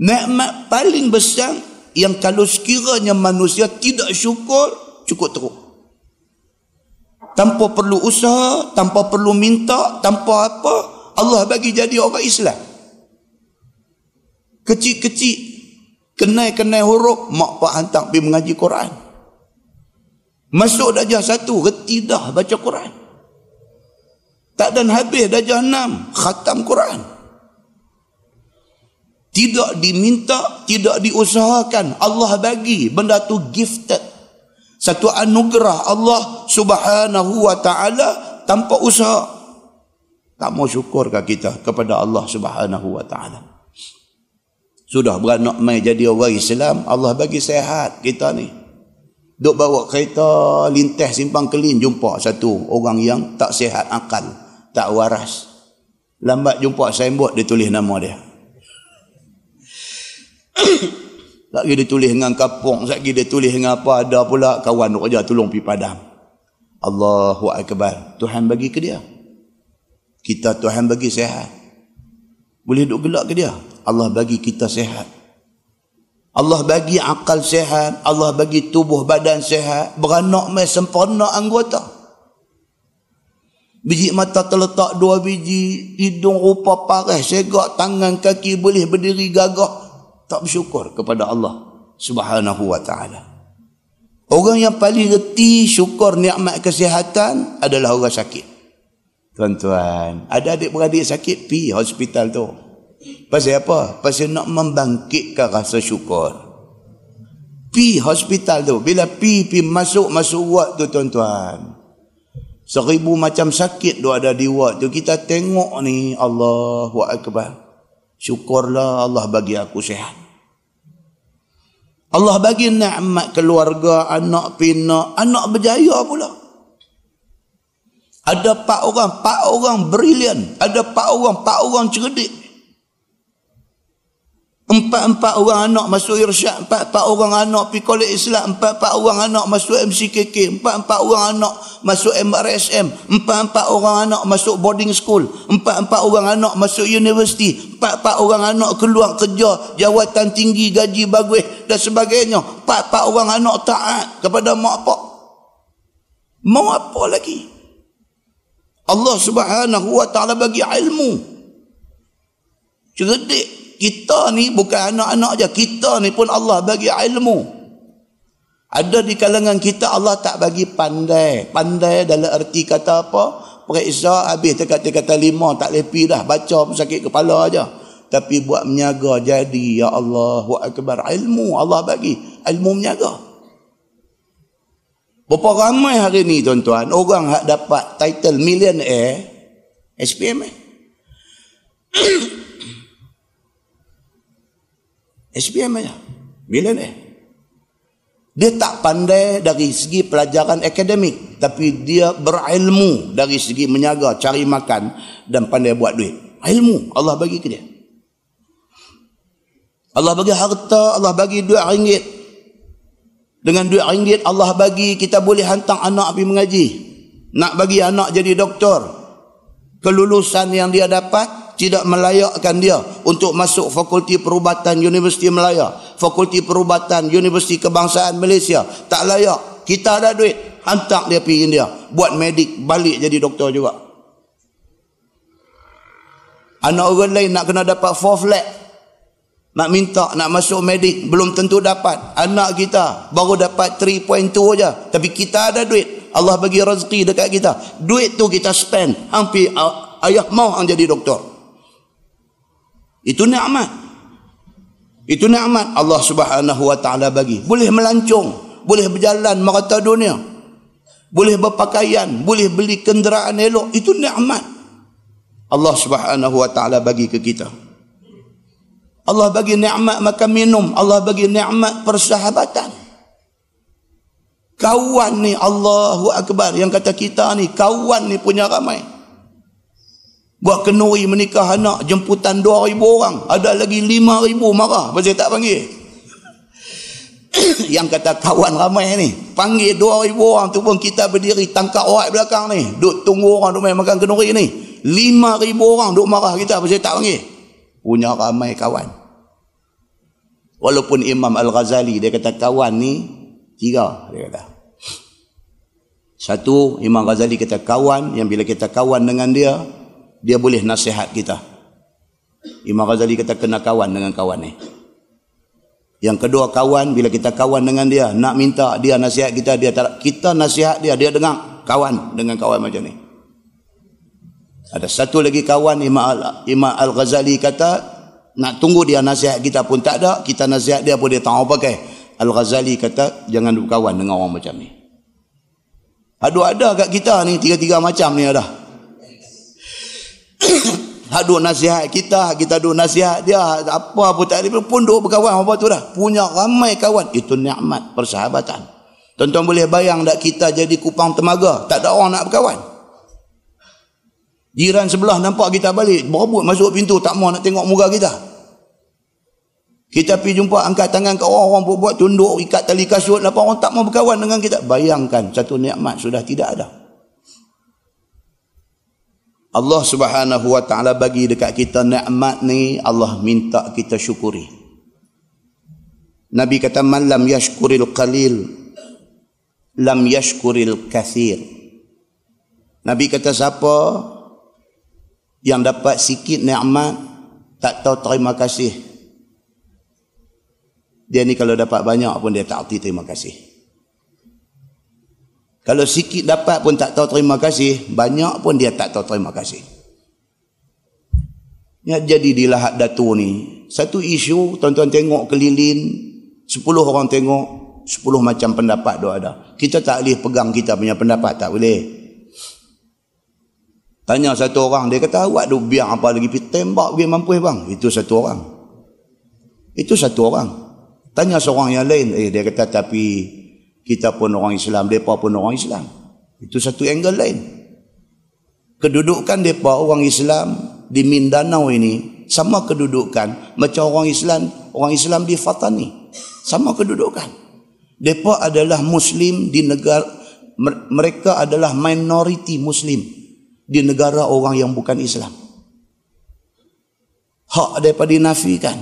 Nikmat paling besar yang kalau sekiranya manusia tidak syukur, cukup teruk. Tanpa perlu usaha, tanpa perlu minta, tanpa apa, Allah bagi jadi orang Islam. Kecil-kecil Kenai-kenai huruf, mak pak hantar pergi mengaji Quran. Masuk darjah satu, reti dah baca Quran. Tak dan habis darjah enam, khatam Quran. Tidak diminta, tidak diusahakan. Allah bagi benda tu gifted. Satu anugerah Allah subhanahu wa ta'ala tanpa usaha. Tak mau syukurkah kita kepada Allah subhanahu wa ta'ala? Sudah beranak mai jadi orang Islam, Allah bagi sehat kita ni. Duk bawa kereta lintas simpang kelin jumpa satu orang yang tak sehat akal, tak waras. Lambat jumpa signboard dia tulis nama dia. Lagi dia tulis dengan kapung, lagi dia tulis dengan apa ada pula kawan kerja tolong pi padam. Allahu akbar. Tuhan bagi ke dia. Kita Tuhan bagi sehat. Boleh duk gelak ke dia? Allah bagi kita sehat. Allah bagi akal sehat, Allah bagi tubuh badan sehat, beranak mai sempurna anggota. Biji mata terletak dua biji, hidung rupa parah, segak tangan kaki boleh berdiri gagah. Tak bersyukur kepada Allah subhanahu wa ta'ala. Orang yang paling reti syukur nikmat kesihatan adalah orang sakit. Tuan-tuan, ada adik-beradik sakit, pi hospital tu. Pasal apa? Pasal nak membangkitkan rasa syukur. Pi hospital tu. Bila pi, pi masuk, masuk ward tu tuan-tuan. Seribu macam sakit tu ada di ward tu. Kita tengok ni Allahu Akbar. Syukurlah Allah bagi aku sehat. Allah bagi nikmat keluarga, anak pinak, anak berjaya pula. Ada empat orang, empat orang brilian. Ada empat orang, empat orang cerdik. Empat-empat orang anak masuk irsyad, empat-empat orang anak pergi kolej Islam, empat-empat orang anak masuk MCKK, empat-empat orang anak masuk MRSM, empat-empat orang anak masuk boarding school, empat-empat orang anak masuk universiti, empat-empat orang anak keluar kerja, jawatan tinggi, gaji bagus dan sebagainya. Empat-empat orang anak taat kepada mak pak. Mau apa lagi? Allah subhanahu wa ta'ala bagi ilmu. Cerdik kita ni bukan anak-anak aja kita ni pun Allah bagi ilmu. Ada di kalangan kita Allah tak bagi pandai. Pandai dalam erti kata apa? Periksa habis dekat kata lima tak lepi dah. Baca pun sakit kepala aja tapi buat menyaga jadi ya Allah wa akbar. Ilmu Allah bagi. Ilmu menyaga berapa ramai hari ni tuan-tuan? Orang yang dapat title millionaire SPM eh SPM aja. ni? Dia tak pandai dari segi pelajaran akademik. Tapi dia berilmu dari segi menyaga, cari makan dan pandai buat duit. Ilmu Allah bagi ke dia. Allah bagi harta, Allah bagi duit ringgit. Dengan duit ringgit Allah bagi kita boleh hantar anak pergi mengaji. Nak bagi anak jadi doktor. Kelulusan yang dia dapat tidak melayakkan dia untuk masuk Fakulti Perubatan Universiti Melaya, Fakulti Perubatan Universiti Kebangsaan Malaysia. Tak layak. Kita ada duit, hantar dia pergi India, buat medik, balik jadi doktor juga. Anak orang lain nak kena dapat fourth flat, nak minta nak masuk medik belum tentu dapat. Anak kita baru dapat 3.2 aja, tapi kita ada duit. Allah bagi rezeki dekat kita. Duit tu kita spend hampir ayah mau ang jadi doktor. Itu nikmat. Itu nikmat Allah Subhanahu wa taala bagi. Boleh melancong, boleh berjalan merata dunia. Boleh berpakaian, boleh beli kenderaan elok, itu nikmat. Allah Subhanahu wa taala bagi ke kita. Allah bagi nikmat makan minum, Allah bagi nikmat persahabatan. Kawan ni Allahu Akbar yang kata kita ni kawan ni punya ramai. Buat kenuri menikah anak jemputan 2,000 orang. Ada lagi 5,000 marah. Pasal tak panggil. yang kata kawan ramai ni. Panggil 2,000 orang tu pun kita berdiri tangkap orang belakang ni. Duk tunggu orang duk main makan kenuri ni. 5,000 orang duk marah kita. Pasal tak panggil. Punya ramai kawan. Walaupun Imam Al-Ghazali dia kata kawan ni tiga. Dia kata. Satu, Imam Ghazali kata kawan yang bila kita kawan dengan dia, dia boleh nasihat kita. Imam Ghazali kata kena kawan dengan kawan ni. Yang kedua kawan bila kita kawan dengan dia nak minta dia nasihat kita dia tak kita nasihat dia dia dengar kawan dengan kawan macam ni. Ada satu lagi kawan Imam Al, Ghazali kata nak tunggu dia nasihat kita pun tak ada kita nasihat dia pun dia tak mau pakai. Al Ghazali kata jangan berkawan dengan orang macam ni. Aduh ada kat kita ni tiga-tiga macam ni ada. Haduk nasihat kita, kita duk nasihat dia, apa pun tak ada pun duk berkawan apa tu dah. Punya ramai kawan, itu nikmat persahabatan. Tuan-tuan boleh bayang tak kita jadi kupang temaga, tak ada orang nak berkawan. Jiran sebelah nampak kita balik, berebut masuk pintu, tak mau nak tengok muka kita. Kita pergi jumpa, angkat tangan ke orang, orang buat tunduk, ikat tali kasut, apa orang tak mau berkawan dengan kita. Bayangkan, satu nikmat sudah tidak ada. Allah Subhanahu wa taala bagi dekat kita nikmat ni Allah minta kita syukuri. Nabi kata man lam yashkuril qalil lam yashkuril kathir. Nabi kata siapa yang dapat sikit nikmat tak tahu terima kasih. Dia ni kalau dapat banyak pun dia tak arti terima kasih. Kalau sikit dapat pun tak tahu terima kasih, banyak pun dia tak tahu terima kasih. Ya, jadi di lahat datu ni, satu isu tuan-tuan tengok keliling, sepuluh orang tengok, sepuluh macam pendapat dia ada. Kita tak boleh pegang kita punya pendapat, tak boleh. Tanya satu orang, dia kata, awak tu biar apa lagi, tembak pergi mampu bang. Itu satu orang. Itu satu orang. Tanya seorang yang lain, eh dia kata, tapi kita pun orang Islam, mereka pun orang Islam. Itu satu angle lain. Kedudukan mereka orang Islam di Mindanao ini sama kedudukan macam orang Islam orang Islam di Fatani. Sama kedudukan. Mereka adalah Muslim di negara mereka adalah minoriti Muslim di negara orang yang bukan Islam. Hak daripada dinafikan.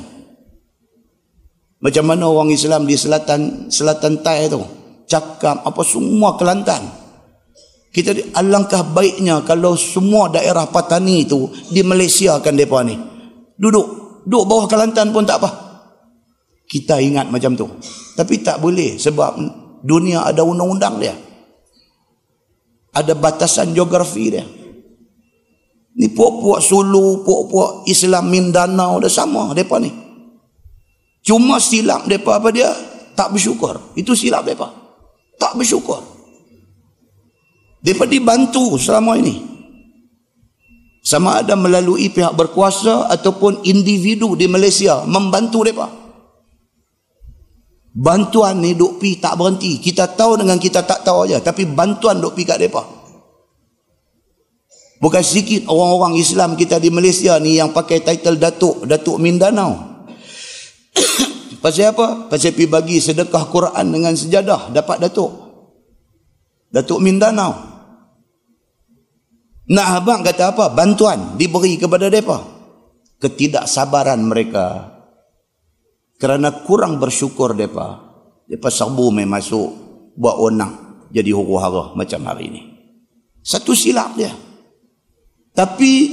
Macam mana orang Islam di selatan selatan Thai itu cakap apa semua Kelantan. Kita alangkah baiknya kalau semua daerah Patani itu di Malaysia kan depa ni. Duduk duduk bawah Kelantan pun tak apa. Kita ingat macam tu. Tapi tak boleh sebab dunia ada undang-undang dia. Ada batasan geografi dia. Ni puak-puak Sulu, puak-puak Islam Mindanao dah sama depa ni. Cuma silap depa apa dia? Tak bersyukur. Itu silap depa tak bersyukur. Mereka dibantu selama ini. Sama ada melalui pihak berkuasa ataupun individu di Malaysia membantu mereka. Bantuan ni duk pi tak berhenti. Kita tahu dengan kita tak tahu aja, tapi bantuan duk pi kat depa. Bukan sedikit orang-orang Islam kita di Malaysia ni yang pakai title Datuk, Datuk Mindanao. Pasal apa? Pasal pergi bagi sedekah Quran dengan sejadah dapat Datuk. Datuk Mindanao. Nak abang kata apa? Bantuan diberi kepada mereka. ketidaksabaran mereka kerana kurang bersyukur mereka mereka serbu main masuk buat onang jadi huru hara macam hari ini satu silap dia tapi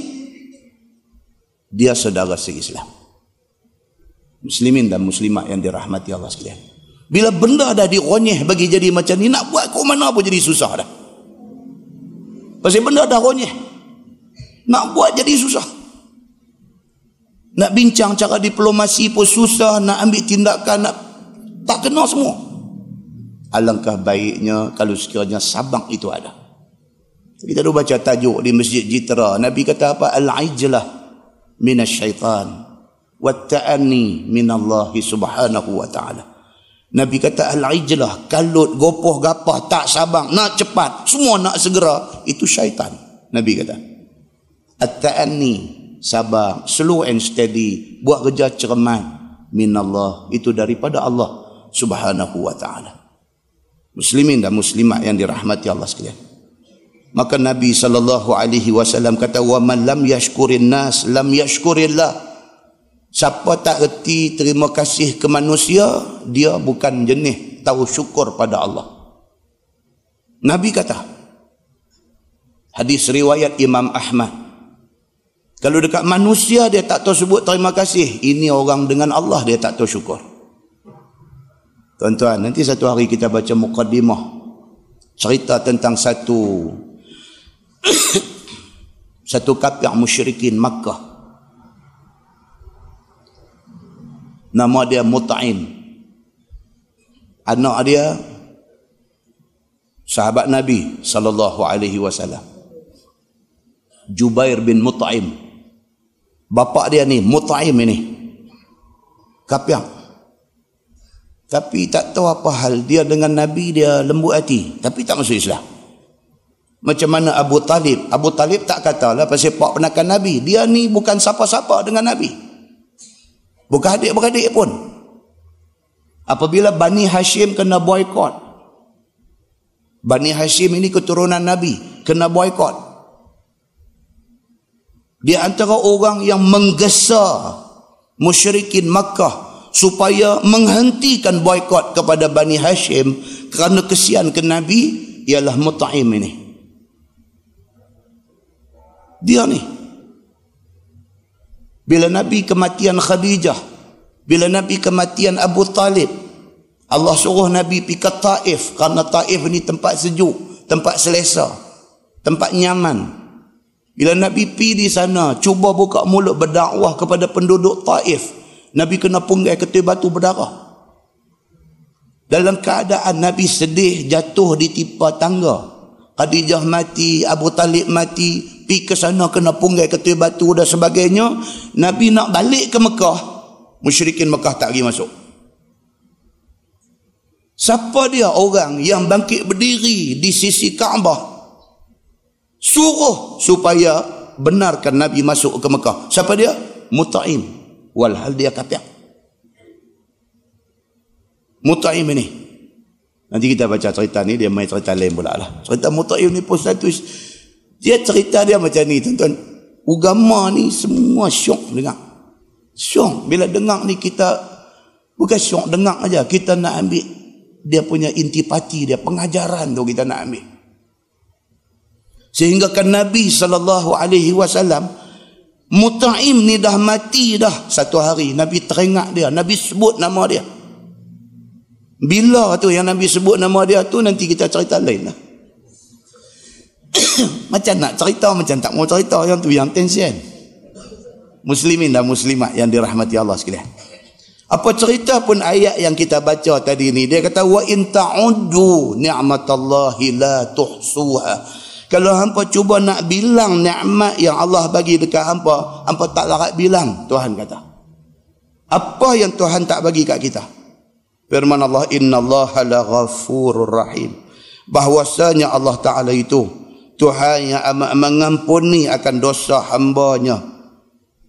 dia saudara segi Islam muslimin dan muslimat yang dirahmati Allah sekalian. Bila benda dah dironyeh bagi jadi macam ni nak buat kau mana pun jadi susah dah. Pasal benda dah ronyeh nak buat jadi susah. Nak bincang cara diplomasi pun susah nak ambil tindakan nak tak kena semua. Alangkah baiknya kalau sekiranya sabang itu ada. Kita dah baca tajuk di masjid Jitra Nabi kata apa? Al-ijlah minasyaitan wa ta'anni minallahi subhanahu wa ta'ala Nabi kata al-ijlah kalut gopoh gapah tak sabang nak cepat semua nak segera itu syaitan Nabi kata At-ta'anni, sabar, slow and steady, buat kerja cermat min Allah, itu daripada Allah subhanahu wa ta'ala. Muslimin dan muslimat yang dirahmati Allah sekalian. Maka Nabi sallallahu alaihi wasallam kata wa man lam yashkurin nas lam yashkurillah. Siapa tak erti terima kasih ke manusia, dia bukan jenis tahu syukur pada Allah. Nabi kata, hadis riwayat Imam Ahmad, kalau dekat manusia dia tak tahu sebut terima kasih. Ini orang dengan Allah dia tak tahu syukur. Tuan-tuan, nanti satu hari kita baca muqaddimah. Cerita tentang satu satu kafir musyrikin Makkah. Nama dia Mut'im. Anak dia sahabat Nabi sallallahu alaihi wasallam. Jubair bin Mut'im Bapak dia ni, mut'aim ini. Kapiang. Tapi tak tahu apa hal. Dia dengan Nabi, dia lembut hati. Tapi tak masuk Islam. Macam mana Abu Talib. Abu Talib tak katalah pasal pak penakan Nabi. Dia ni bukan siapa-siapa dengan Nabi. Bukan adik-beradik pun. Apabila Bani Hashim kena boykot. Bani Hashim ini keturunan Nabi. Kena boykot. Dia antara orang yang menggesa musyrikin Makkah supaya menghentikan boykot kepada Bani Hashim kerana kesian ke Nabi ialah Mut'im ini. Dia ni. Bila Nabi kematian Khadijah, bila Nabi kematian Abu Talib, Allah suruh Nabi pergi ke Taif kerana Taif ni tempat sejuk, tempat selesa, tempat nyaman. Bila Nabi pergi di sana, cuba buka mulut berdakwah kepada penduduk Taif. Nabi kena punggai ketua batu berdarah. Dalam keadaan Nabi sedih jatuh di tipa tangga. Khadijah mati, Abu Talib mati, pergi ke sana kena punggai ketua batu dan sebagainya. Nabi nak balik ke Mekah, musyrikin Mekah tak pergi masuk. Siapa dia orang yang bangkit berdiri di sisi Kaabah suruh supaya benarkan Nabi masuk ke Mekah. Siapa dia? Muta'im. Walhal dia kafir. Muta'im ini. Nanti kita baca cerita ni, dia main cerita lain pula lah. Cerita Muta'im ni pun satu. Dia cerita dia macam ni, tuan-tuan. Ugama ni semua syok dengar. Syok. Bila dengar ni kita, bukan syok dengar aja. Kita nak ambil dia punya intipati dia, pengajaran tu kita nak ambil. Sehingga kan Nabi wasallam Mut'im ni dah mati dah satu hari Nabi teringat dia Nabi sebut nama dia Bila tu yang Nabi sebut nama dia tu nanti kita cerita lain lah Macam nak cerita macam tak mau cerita yang tu yang tension Muslimin dan muslimat yang dirahmati Allah sekalian apa cerita pun ayat yang kita baca tadi ni dia kata wa in ta'uddu ni'matallahi la tuhsuha kalau hampa cuba nak bilang nikmat yang Allah bagi dekat hampa, hampa tak larat bilang, Tuhan kata. Apa yang Tuhan tak bagi kat kita? Firman Allah, Inna Allah la ghafurur rahim. Bahwasanya Allah Ta'ala itu, Tuhan yang amat mengampuni akan dosa hambanya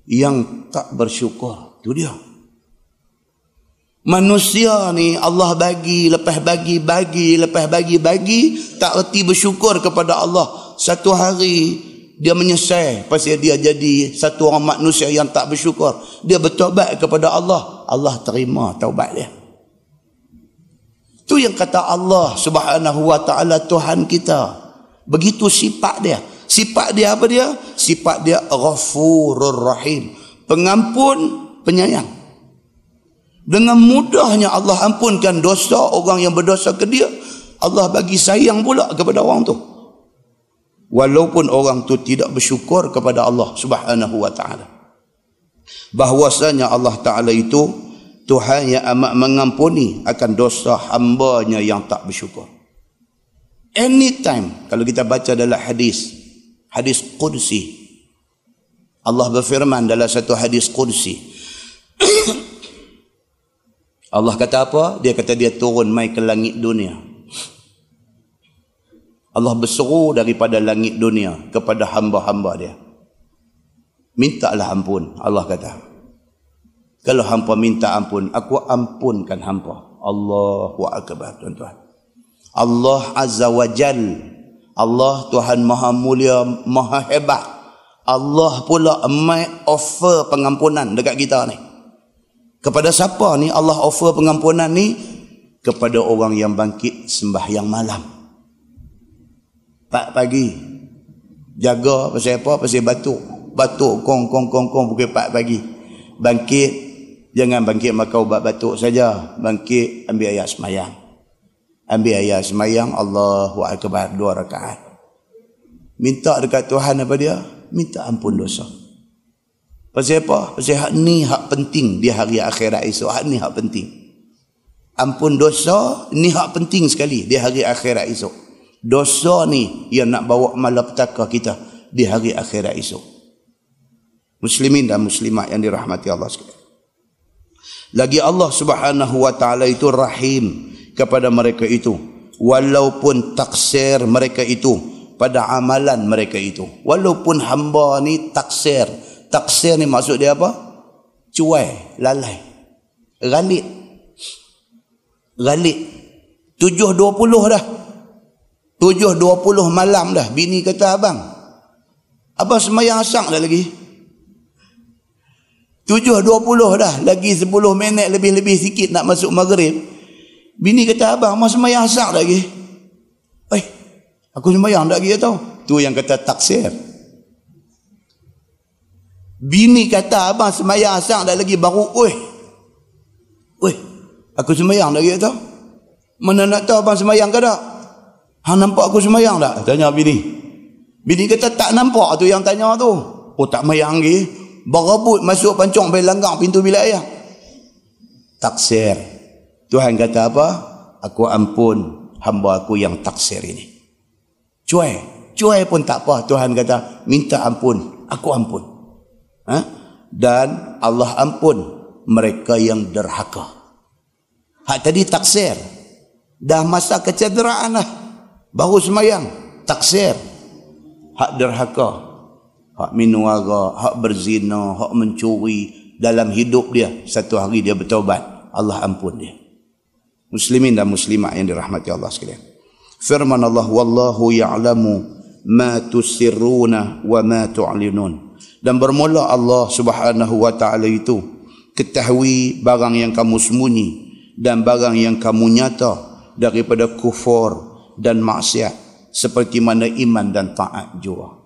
yang tak bersyukur. Itu dia. Manusia ni Allah bagi, lepas bagi, bagi, lepas bagi, bagi. Tak erti bersyukur kepada Allah. Satu hari dia menyesal pasal dia jadi satu orang manusia yang tak bersyukur dia bertobat kepada Allah Allah terima taubat dia tu yang kata Allah subhanahu wa ta'ala Tuhan kita. Begitu sifat dia. Sifat dia apa dia? Sifat dia ghafurur rahim. Pengampun penyayang. Dengan mudahnya Allah ampunkan dosa orang yang berdosa ke dia Allah bagi sayang pula kepada orang tu. Walaupun orang tu tidak bersyukur kepada Allah Subhanahu wa taala. Bahwasanya Allah taala itu Tuhan yang amat mengampuni akan dosa hamba-Nya yang tak bersyukur anytime kalau kita baca dalam hadis hadis qudsi Allah berfirman dalam satu hadis qudsi Allah kata apa? Dia kata dia turun mai ke langit dunia Allah berseru daripada langit dunia kepada hamba-hamba dia. Mintalah ampun, Allah kata. Kalau hampa minta ampun, aku ampunkan hampa. Allahu Akbar, tuan-tuan. Allah Azza wa Jal. Allah Tuhan Maha Mulia, Maha Hebat. Allah pula mai offer pengampunan dekat kita ni. Kepada siapa ni Allah offer pengampunan ni? Kepada orang yang bangkit sembahyang malam. Pak pagi. Jaga pasal apa? Pasal batuk. Batuk kong kong kong kong pukul pak pagi. Bangkit. Jangan bangkit makan ubat batuk saja. Bangkit ambil ayat semayang. Ambil ayat semayang. Allahu Akbar. Dua rakaat. Minta dekat Tuhan apa dia? Minta ampun dosa. Pasal apa? Pasal hak ni hak penting di hari akhirat esok. Hak ni hak penting. Ampun dosa ni hak penting sekali di hari akhirat esok dosa ni yang nak bawa malapetaka kita di hari akhirat esok muslimin dan muslimat yang dirahmati Allah sekalian lagi Allah subhanahu wa ta'ala itu rahim kepada mereka itu walaupun taksir mereka itu pada amalan mereka itu walaupun hamba ni taksir taksir ni maksud dia apa cuai lalai tujuh dua puluh dah Tujuh dua puluh malam dah. Bini kata abang. Abang semayang asak dah lagi. Tujuh dua puluh dah. Lagi sepuluh minit lebih-lebih sikit nak masuk maghrib. Bini kata abang. Abang semayang asak lagi. Eh. Aku semayang lagi tau. Tu yang kata taksir. Bini kata abang semayang asak dah lagi. Baru. Weh. Weh. Aku semayang lagi tau. Mana nak tahu abang semayang ke tak? Hang nampak aku semayang tak? Tanya bini. Bini kata tak nampak tu yang tanya tu. Oh tak mayang lagi. Berebut masuk pancong pergi langgang pintu bilik ayah. Taksir. Tuhan kata apa? Aku ampun hamba aku yang taksir ini. Cuai. Cuai pun tak apa. Tuhan kata minta ampun. Aku ampun. Ha? Dan Allah ampun mereka yang derhaka. Hak tadi taksir. Dah masa kecederaan lah baru semayang taksir hak derhaka hak minuara hak berzina hak mencuri. Dalam hidup dia satu hari dia bertaubat Allah ampun dia. Muslimin dan muslimat yang dirahmati Allah sekalian. Firman Allah wallahu ya'lamu ma tusirruna wa ma tu'linun. Dan bermula Allah Subhanahu wa taala itu ketahui barang yang kamu sembunyi dan barang yang kamu nyata daripada kufur dan maksiat seperti mana iman dan taat juga.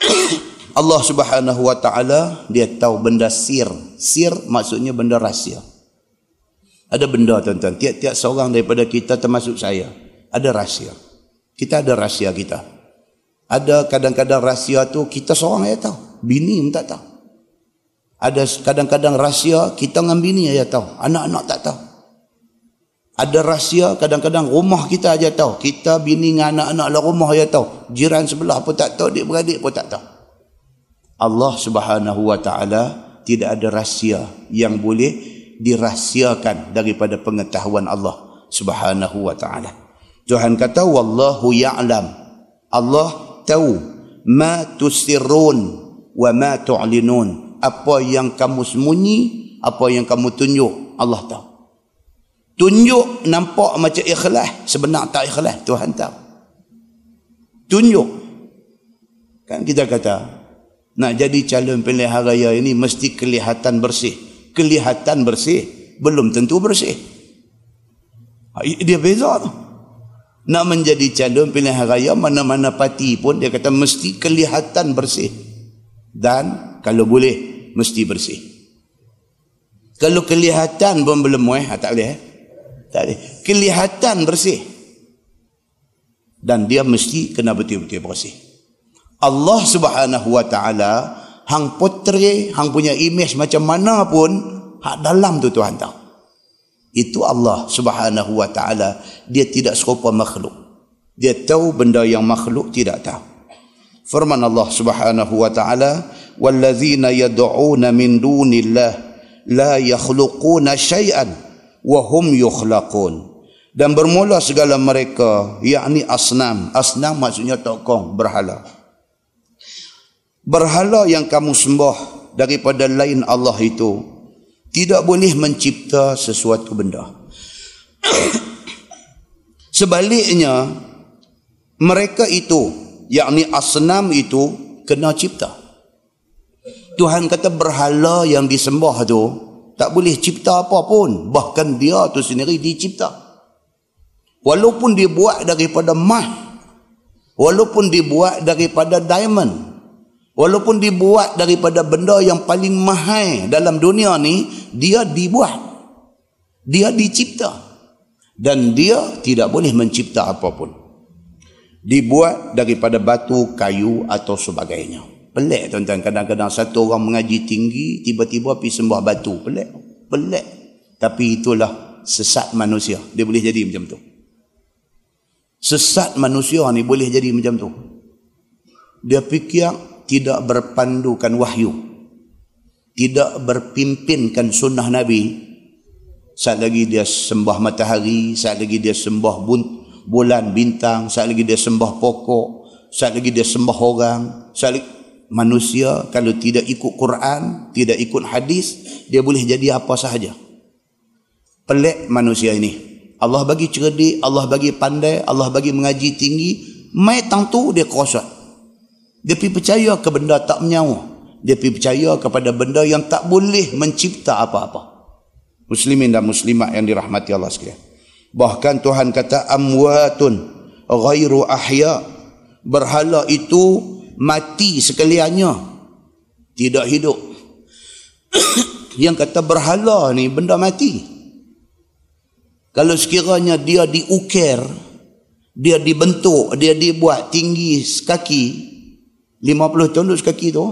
Allah Subhanahu wa taala dia tahu benda sir. Sir maksudnya benda rahsia. Ada benda tuan-tuan, tiap-tiap seorang daripada kita termasuk saya ada rahsia. Kita ada rahsia kita. Ada kadang-kadang rahsia tu kita seorang aja tahu, bini pun tak tahu. Ada kadang-kadang rahsia kita dengan bini aja tahu, anak-anak tak tahu ada rahsia kadang-kadang rumah kita aja tahu. Kita bini dengan anak-anak dalam rumah aja tahu. Jiran sebelah pun tak tahu adik beradik pun tak tahu. Allah subhanahu wa ta'ala tidak ada rahsia yang boleh dirahsiakan daripada pengetahuan Allah subhanahu wa ta'ala. Tuhan kata wallahu ya'lam. Allah tahu ma tusirun wa ma tu'linun. Apa yang kamu sembunyi apa yang kamu tunjuk Allah tahu Tunjuk nampak macam ikhlas. Sebenar tak ikhlas. Tuhan tahu. Tunjuk. Kan kita kata, nak jadi calon pilihan raya ini mesti kelihatan bersih. Kelihatan bersih, belum tentu bersih. Ha, dia beza tu. Nak menjadi calon pilihan raya, mana-mana parti pun dia kata mesti kelihatan bersih. Dan kalau boleh, mesti bersih. Kalau kelihatan pun belum muih, ha, tak boleh. Eh? Boleh. Kelihatan bersih. Dan dia mesti kena betul-betul bersih. Allah Subhanahu Wa Taala hang potret hang punya image macam mana pun hak dalam tu Tuhan tahu. Itu Allah Subhanahu Wa Taala dia tidak serupa makhluk. Dia tahu benda yang makhluk tidak tahu. Firman Allah Subhanahu Wa Taala, "Wallazina yad'una min dunillah la yakhluquna syai'an wa hum yukhlaqun." Dan bermula segala mereka, yakni asnam. Asnam maksudnya tokong, berhala berhala yang kamu sembah daripada lain Allah itu tidak boleh mencipta sesuatu benda. Sebaliknya mereka itu yakni asnam itu kena cipta. Tuhan kata berhala yang disembah tu tak boleh cipta apa pun bahkan dia tu sendiri dicipta. Walaupun dibuat daripada mah walaupun dibuat daripada diamond Walaupun dibuat daripada benda yang paling mahal dalam dunia ni, dia dibuat. Dia dicipta. Dan dia tidak boleh mencipta apapun. Dibuat daripada batu, kayu atau sebagainya. Pelik tuan-tuan. Kadang-kadang satu orang mengaji tinggi, tiba-tiba pergi sembah batu. Pelik. Pelik. Tapi itulah sesat manusia. Dia boleh jadi macam tu. Sesat manusia ni boleh jadi macam tu. Dia fikir tidak berpandukan wahyu tidak berpimpinkan sunnah Nabi saat lagi dia sembah matahari saat lagi dia sembah bulan bintang saat lagi dia sembah pokok saat lagi dia sembah orang saat lagi, manusia kalau tidak ikut Quran tidak ikut hadis dia boleh jadi apa sahaja pelik manusia ini Allah bagi cerdik Allah bagi pandai Allah bagi mengaji tinggi mai tang tu dia kerosot dia pergi percaya ke benda tak menyawa. Dia pergi percaya kepada benda yang tak boleh mencipta apa-apa. Muslimin dan muslimat yang dirahmati Allah sekalian. Bahkan Tuhan kata amwatun ghairu ahya. Berhala itu mati sekaliannya. Tidak hidup. yang kata berhala ni benda mati. Kalau sekiranya dia diukir, dia dibentuk, dia dibuat tinggi sekaki, 50 tahun duduk kaki tu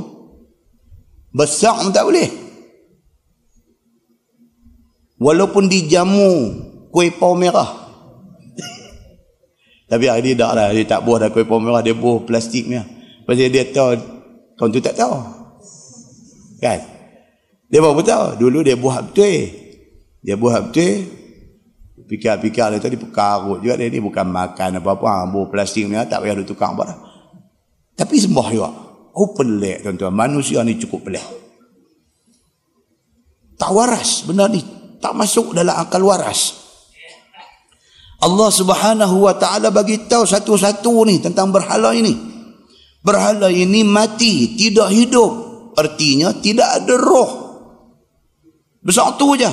besar pun tak boleh walaupun dijamu kuih pau merah tapi hari ni tak lah dia tak buah dah kuih pau merah dia buah plastiknya pasal dia tahu kau tu tak tahu kan dia baru tahu dulu dia buah betul dia buah betul pikir-pikir dia tadi perkarut juga dia ni bukan makan apa-apa buah plastik ni tak payah dia tukang apa tapi sembah juga. Oh pelik tuan-tuan. Manusia ni cukup pelik. Tak waras benda ni. Tak masuk dalam akal waras. Allah subhanahu wa ta'ala bagi tahu satu-satu ni tentang berhala ini. Berhala ini mati. Tidak hidup. Artinya tidak ada roh. Besar tu je.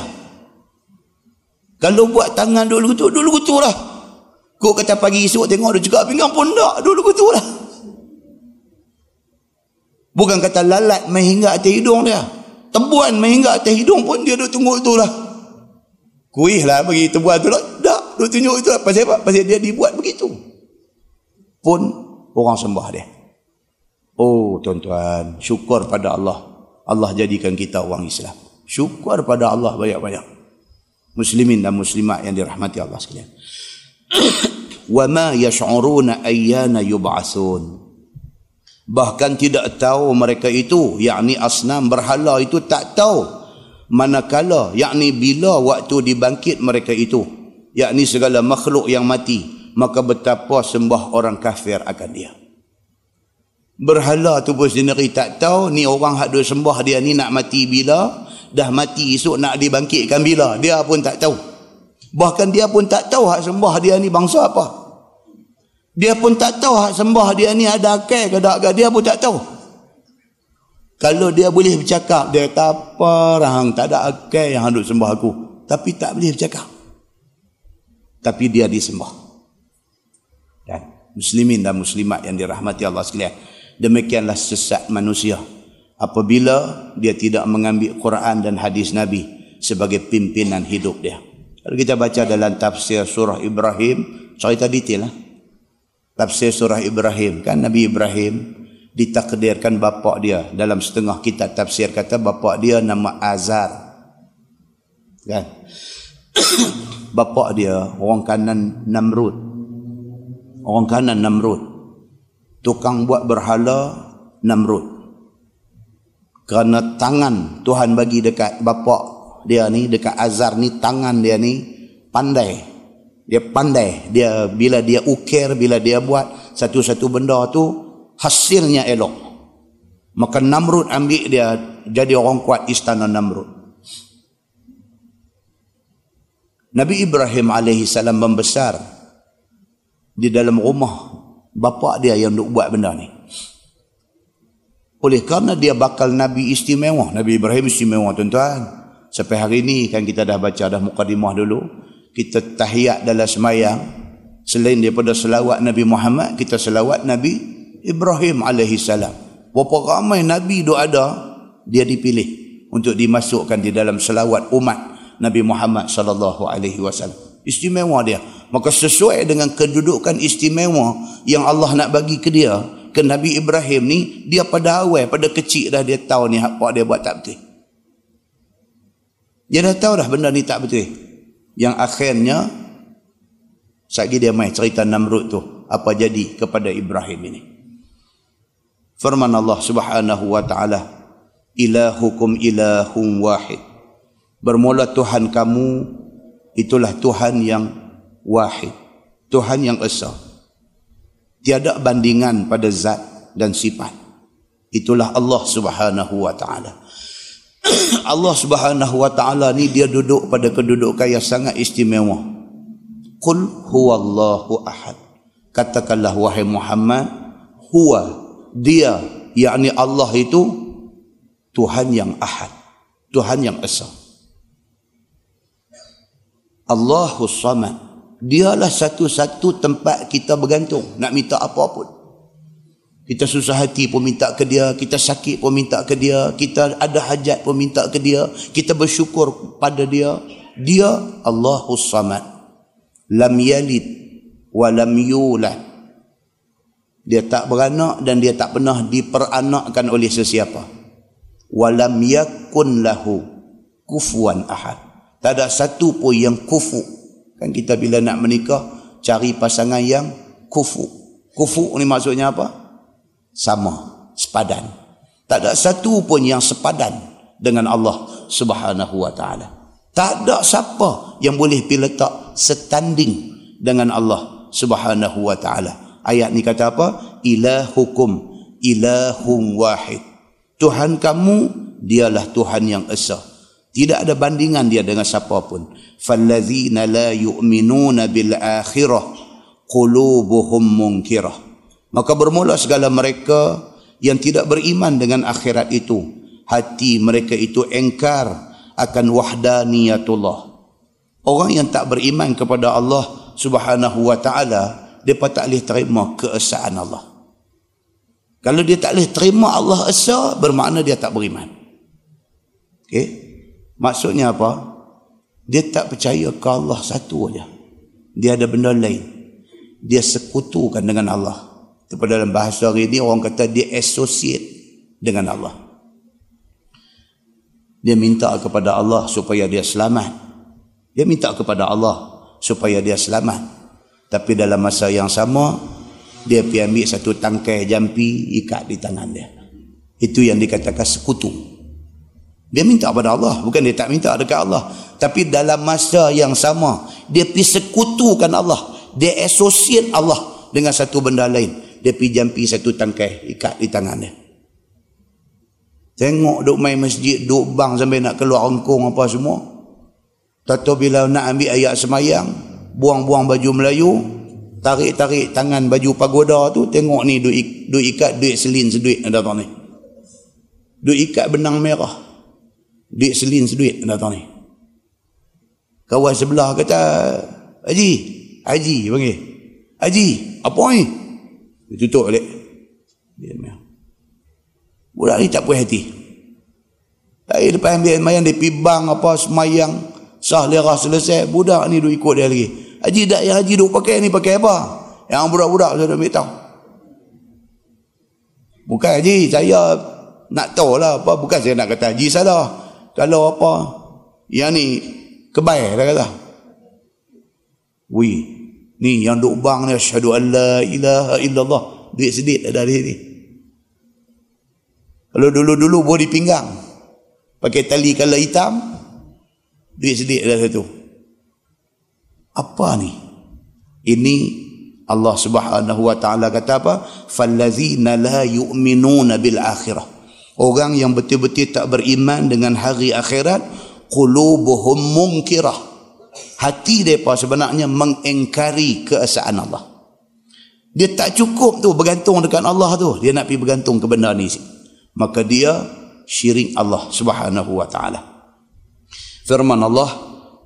Kalau buat tangan dulu tu, dulu tu lah. Kau kata pagi esok tengok dia cakap pinggang pun tak. Dulu tu lah. Bukan kata lalat main hingga atas hidung dia. Tebuan hingga atas hidung pun dia duduk tunggu itulah. Kuih lah bagi tebuan tu lah. Tak, duduk tunjuk itu lah. Pasal apa? Pasal dia dibuat begitu. Pun orang sembah dia. Oh tuan-tuan, syukur pada Allah. Allah jadikan kita orang Islam. Syukur pada Allah banyak-banyak. Muslimin dan muslimat yang dirahmati Allah sekalian. Wa ma yash'uruna ayyana yub'atsun bahkan tidak tahu mereka itu yakni asnam berhala itu tak tahu manakala yakni bila waktu dibangkit mereka itu yakni segala makhluk yang mati maka betapa sembah orang kafir akan dia berhala tu pun sendiri tak tahu ni orang hak duk sembah dia ni nak mati bila dah mati esok nak dibangkitkan bila dia pun tak tahu bahkan dia pun tak tahu hak sembah dia ni bangsa apa Dia pun tak tahu hak sembah dia ni ada akal ke tak Dia pun tak tahu. Kalau dia boleh bercakap, dia kata apa rahang tak ada akal yang hendak sembah aku. Tapi tak boleh bercakap. Tapi dia disembah. Dan muslimin dan muslimat yang dirahmati Allah sekalian. Demikianlah sesat manusia. Apabila dia tidak mengambil Quran dan hadis Nabi sebagai pimpinan hidup dia. Kalau kita baca dalam tafsir surah Ibrahim, cerita detail lah. Tafsir surah Ibrahim kan Nabi Ibrahim ditakdirkan bapa dia. Dalam setengah kitab tafsir kata bapa dia nama Azar kan? Bapa dia orang kanan Namrud. Orang kanan Namrud tukang buat berhala Namrud. Kerana tangan Tuhan bagi dekat bapa dia ni dekat Azar ni tangan dia ni pandai. Dia pandai. Dia bila dia ukir bila dia buat satu-satu benda tu hasilnya elok. Maka Namrud ambil dia jadi orang kuat istana Namrud. Nabi Ibrahim alaihi salam membesar di dalam rumah bapa dia yang duk buat benda ni. Oleh kerana dia bakal Nabi istimewa Nabi Ibrahim istimewa tuan-tuan. Sampai hari ni kan kita dah baca dah mukadimah dulu kita tahiyat dalam semayang. Selain daripada selawat Nabi Muhammad kita selawat Nabi Ibrahim alaihi salam. Berapa ramai Nabi itu ada dia dipilih untuk dimasukkan di dalam selawat umat Nabi Muhammad sallallahu alaihi wasallam. Istimewa dia maka sesuai dengan kedudukan istimewa yang Allah nak bagi ke dia ke Nabi Ibrahim ni dia pada awal pada kecil dah dia tahu ni apa dia buat tak betul. Dia dah tahu dah benda ni tak betul. Yang akhirnya sagi dia mai cerita Namrud tu apa jadi kepada Ibrahim ini. Firman Allah Subhanahu wa taala ilahukum ilahum wahid. Bermula Tuhan kamu itulah Tuhan yang wahid Tuhan yang esa tiada bandingan pada zat dan sifat itulah Allah Subhanahu wa taala Allah Subhanahu wa taala ni dia duduk pada kedudukan yang sangat istimewa. Qul huwallahu ahad. Katakanlah wahai Muhammad, huwa dia yakni Allah itu Tuhan yang ahad. Tuhan yang esa. Allahu samad. Dialah satu-satu tempat kita bergantung nak minta apa pun. Kita susah hati pun minta ke dia, kita sakit pun minta ke dia, kita ada hajat pun minta ke dia, kita bersyukur pada dia. Dia Allahus Samad. Lam yalid wa lam yulad. Dia tak beranak dan dia tak pernah diperanakkan oleh sesiapa. Wa lam yakun lahu kufuan ahad. Tak ada satu pun yang kufu. Kan kita bila nak menikah cari pasangan yang kufu. Kufu ni maksudnya apa? sama, sepadan. Tak ada satu pun yang sepadan dengan Allah Subhanahu wa taala. Tak ada siapa yang boleh pi letak setanding dengan Allah Subhanahu wa taala. Ayat ni kata apa? Ilahukum ilahum wahid. Tuhan kamu dialah Tuhan yang esa. Tidak ada bandingan dia dengan siapa pun. Fallazina la yu'minuna bil akhirah qulubuhum munkirah. Maka bermula segala mereka yang tidak beriman dengan akhirat itu. Hati mereka itu engkar akan wahdaniyatullah. Orang yang tak beriman kepada Allah subhanahu wa ta'ala, dia tak boleh terima keesaan Allah. Kalau dia tak boleh terima Allah esa, bermakna dia tak beriman. Okay? Maksudnya apa? Dia tak percaya ke Allah satu aja. Dia ada benda lain. Dia sekutukan dengan Allah. Tapi dalam bahasa hari ini orang kata dia associate dengan Allah. Dia minta kepada Allah supaya dia selamat. Dia minta kepada Allah supaya dia selamat. Tapi dalam masa yang sama, dia pergi ambil satu tangkai jampi ikat di tangan dia. Itu yang dikatakan sekutu. Dia minta kepada Allah. Bukan dia tak minta dekat Allah. Tapi dalam masa yang sama, dia pergi sekutukan Allah. Dia associate Allah dengan satu benda lain dia pergi jampi satu tangkai ikat di tangan dia tengok duk main masjid duk bang sampai nak keluar rengkung apa semua tahu bila nak ambil ayat semayang buang-buang baju Melayu tarik-tarik tangan baju pagoda tu tengok ni duit, duit ikat duit selin seduit ada tahu ni duit ikat benang merah duit selin seduit ada tahu ni kawan sebelah kata Haji Haji panggil Haji apa ni dia tutup balik dia budak ni tak puas hati tapi lepas ambil semayang dia pergi apa semayang sah lerah selesai budak ni duk ikut dia lagi Haji tak yang haji duk pakai ni pakai apa? Yang budak-budak saya ambil tahu. Bukan haji, saya nak tahu lah apa. Bukan saya nak kata haji salah. Kalau apa, yang ni kebaik dah kata. Wih, ni yang duk bang ni, asyhadu an la ilaha illallah. Duit sedikit ada di sini. Kalau dulu-dulu boleh pinggang. Pakai tali kalau hitam, duit sedikit ada satu. Apa ni? Ini Allah Subhanahu wa taala kata apa? Fallazina la yu'minuna bil akhirah. Orang yang betul-betul tak beriman dengan hari akhirat, qulubuhum munkirah. Hati mereka sebenarnya mengingkari keesaan Allah. Dia tak cukup tu bergantung dekat Allah tu. Dia nak pergi bergantung ke benda ni. Maka dia syirik Allah Subhanahu wa taala. Firman Allah,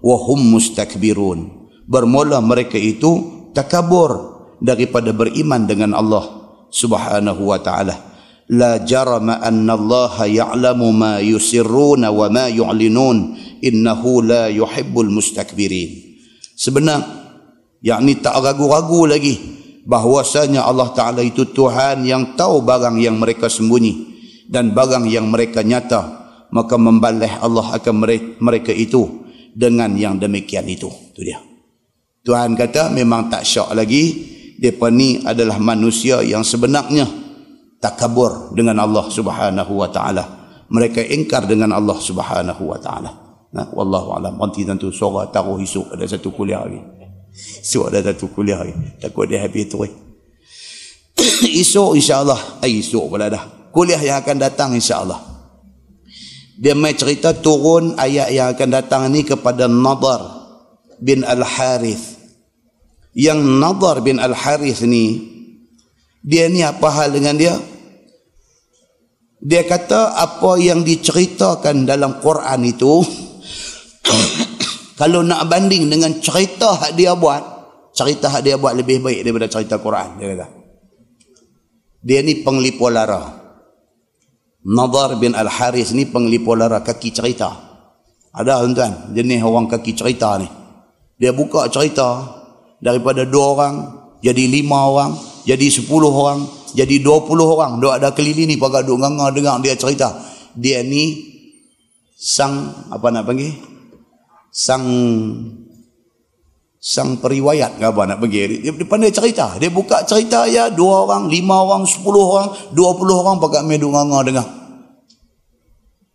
"Wa hum mustakbirun." bermula mereka itu takabur daripada beriman dengan Allah Subhanahu wa taala la jarama anna Allah ya'lamu ma yusirruna wa ma yu'linun. Innahu la yuhibbul mustakbirin. Sebenar yakni tak ragu-ragu lagi bahwasanya Allah taala itu Tuhan yang tahu barang yang mereka sembunyi dan barang yang mereka nyata maka membalih Allah akan mereka itu dengan yang demikian itu. Itu dia. Tuhan kata memang tak syak lagi depa ni adalah manusia yang sebenarnya takabur dengan Allah Subhanahu wa taala. Mereka ingkar dengan Allah Subhanahu wa taala. Nah, wallahu alam. Nanti tentu suara taruh esok ada satu kuliah lagi. Esok ada satu kuliah lagi. Takut dia habis tu. esok insya-Allah, eh, esok pula dah. Kuliah yang akan datang insya-Allah. Dia mai cerita turun ayat yang akan datang ni kepada Nadar bin Al-Harith yang Nadar bin Al-Harith ni dia ni apa hal dengan dia? Dia kata apa yang diceritakan dalam Quran itu kalau nak banding dengan cerita hak dia buat cerita hak dia buat lebih baik daripada cerita Quran dia kata. Dia ni penglipu lara. Nadar bin Al-Harith ni penglipu lara kaki cerita. Ada tuan-tuan jenis orang kaki cerita ni. Dia buka cerita daripada dua orang jadi lima orang jadi sepuluh orang jadi dua puluh orang. Duk ada keliling ni pakai duk nganga dengar dia cerita. Dia ni sang apa nak panggil? Sang sang periwayat ke apa nak panggil? Dia, dia pandai cerita. Dia buka cerita ya dua orang lima orang sepuluh orang dua puluh orang pakai duk nganga dengar.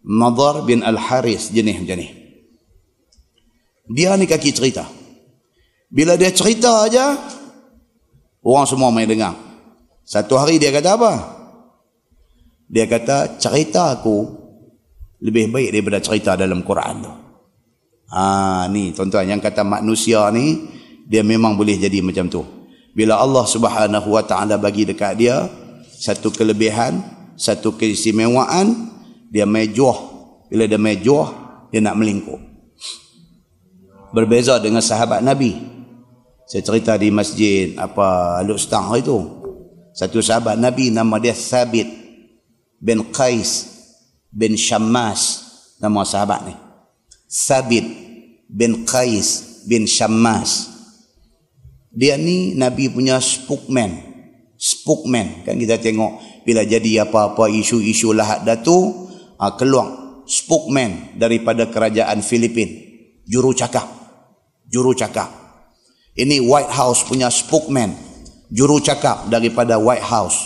Nadar bin Al-Haris jenis macam ni. Dia ni kaki cerita. Bila dia cerita aja, orang semua main dengar. Satu hari dia kata apa? Dia kata cerita aku lebih baik daripada cerita dalam Quran tu. Ha, ni tuan-tuan yang kata manusia ni dia memang boleh jadi macam tu. Bila Allah Subhanahu Wa Taala bagi dekat dia satu kelebihan, satu keistimewaan, dia mejuah. Bila dia mejuah, dia nak melingkup. Berbeza dengan sahabat Nabi. Saya cerita di masjid apa Aluk Stang itu. Satu sahabat Nabi nama dia Thabit bin Qais bin Shammas nama sahabat ni. Thabit bin Qais bin Shammas. Dia ni Nabi punya spokesman. Spokesman kan kita tengok bila jadi apa-apa isu-isu lahat datu ah, keluar spokesman daripada kerajaan Filipin. Juru cakap. Juru cakap. Ini White House punya spokesman, juru cakap daripada White House.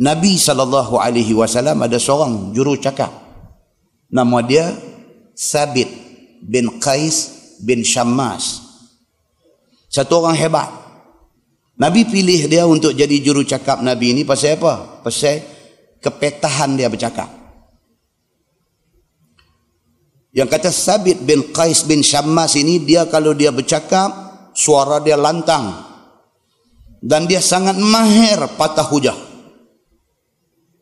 Nabi sallallahu alaihi wasallam ada seorang juru cakap. Nama dia Sabit bin Qais bin Shammas. Satu orang hebat. Nabi pilih dia untuk jadi juru cakap Nabi ini pasal apa? Pasal kepetahan dia bercakap. Yang kata Sabit bin Qais bin Shammas ini dia kalau dia bercakap suara dia lantang dan dia sangat mahir patah hujah.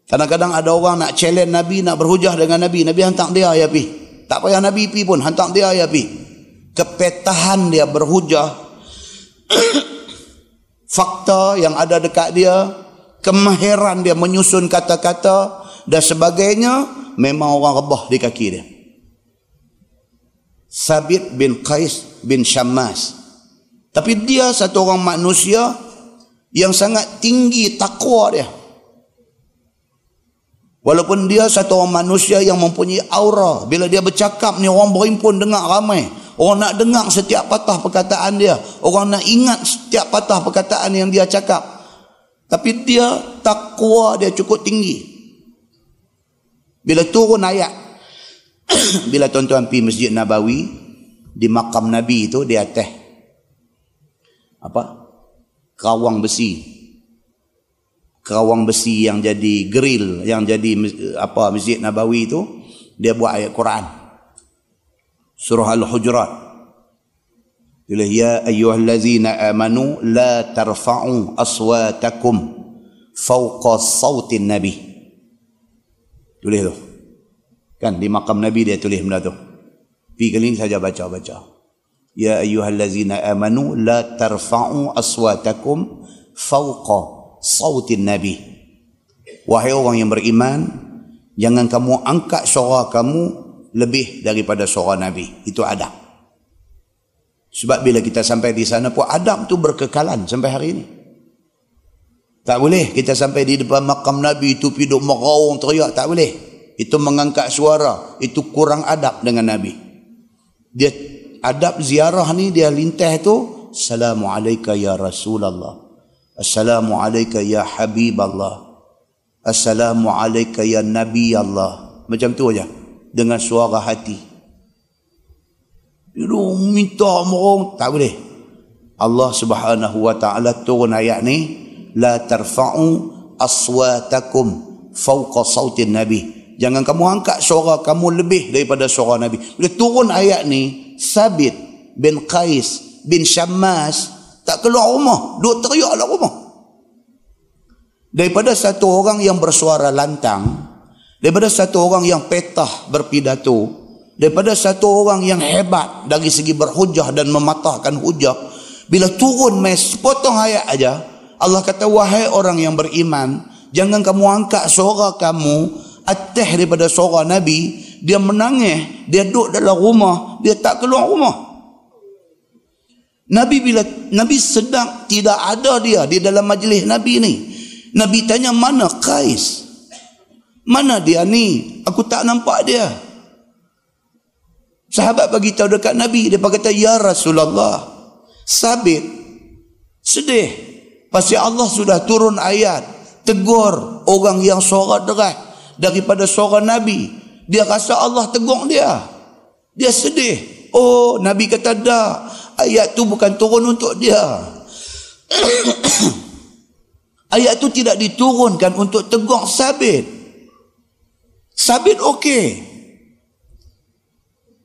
Kadang-kadang ada orang nak challenge Nabi, nak berhujah dengan Nabi. Nabi hantar dia ya pi. Tak payah Nabi pi pun, hantar dia ya pi. Kepetahan dia berhujah. Fakta yang ada dekat dia, kemahiran dia menyusun kata-kata dan sebagainya, memang orang rebah di kaki dia. Sabit bin Qais bin Syammas. Tapi dia satu orang manusia yang sangat tinggi takwa dia. Walaupun dia satu orang manusia yang mempunyai aura. Bila dia bercakap ni orang berimpun dengar ramai. Orang nak dengar setiap patah perkataan dia. Orang nak ingat setiap patah perkataan yang dia cakap. Tapi dia takwa dia cukup tinggi. Bila turun ayat. bila tuan-tuan pergi Masjid Nabawi. Di makam Nabi itu di atas. Apa? Kawang besi. Kerawang besi yang jadi grill yang jadi apa Masjid Nabawi itu dia buat ayat Quran. Surah al-hujurat. Tulis ya ayyuhallazina amanu la tarfa'u aswatakum fawqa sautin nabi. Tulis tu. Kan di makam nabi dia tulis benda tu. Pi kali ni saja baca baca ya ayyuhallazina amanu la tarfa'u aswatakum fawqa sautin Nabi. Wahai orang yang beriman, jangan kamu angkat suara kamu lebih daripada suara Nabi. Itu adab. Sebab bila kita sampai di sana pun adab tu berkekalan sampai hari ini. Tak boleh kita sampai di depan makam Nabi itu piduk meraung teriak. Tak boleh. Itu mengangkat suara. Itu kurang adab dengan Nabi. Dia adab ziarah ni dia lintah tu. Assalamualaikum ya Rasulullah. Assalamualaikum ya Habib Allah. Assalamualaikum ya Nabi Allah. Macam tu aja dengan suara hati. Lu minta merong tak boleh. Allah Subhanahu wa taala turun ayat ni la tarfa'u aswatakum fawqa sautin nabi. Jangan kamu angkat suara kamu lebih daripada suara nabi. Bila turun ayat ni Sabit bin Qais bin Syammas tak keluar rumah. Duk teriak dalam rumah. Daripada satu orang yang bersuara lantang. Daripada satu orang yang petah berpidato. Daripada satu orang yang hebat dari segi berhujah dan mematahkan hujah. Bila turun mes sepotong ayat aja Allah kata, wahai orang yang beriman. Jangan kamu angkat suara kamu atas daripada suara Nabi. Dia menangis. Dia duduk dalam rumah. Dia tak keluar rumah. Nabi bila Nabi sedang tidak ada dia di dalam majlis Nabi ni. Nabi tanya mana Qais? Mana dia ni? Aku tak nampak dia. Sahabat bagi tahu dekat Nabi, dia kata ya Rasulullah. Sabit sedih pasal Allah sudah turun ayat tegur orang yang suara deras daripada suara Nabi. Dia rasa Allah tegur dia. Dia sedih. Oh, Nabi kata dah ayat tu bukan turun untuk dia. ayat tu tidak diturunkan untuk tegur sabit. Sabit okey.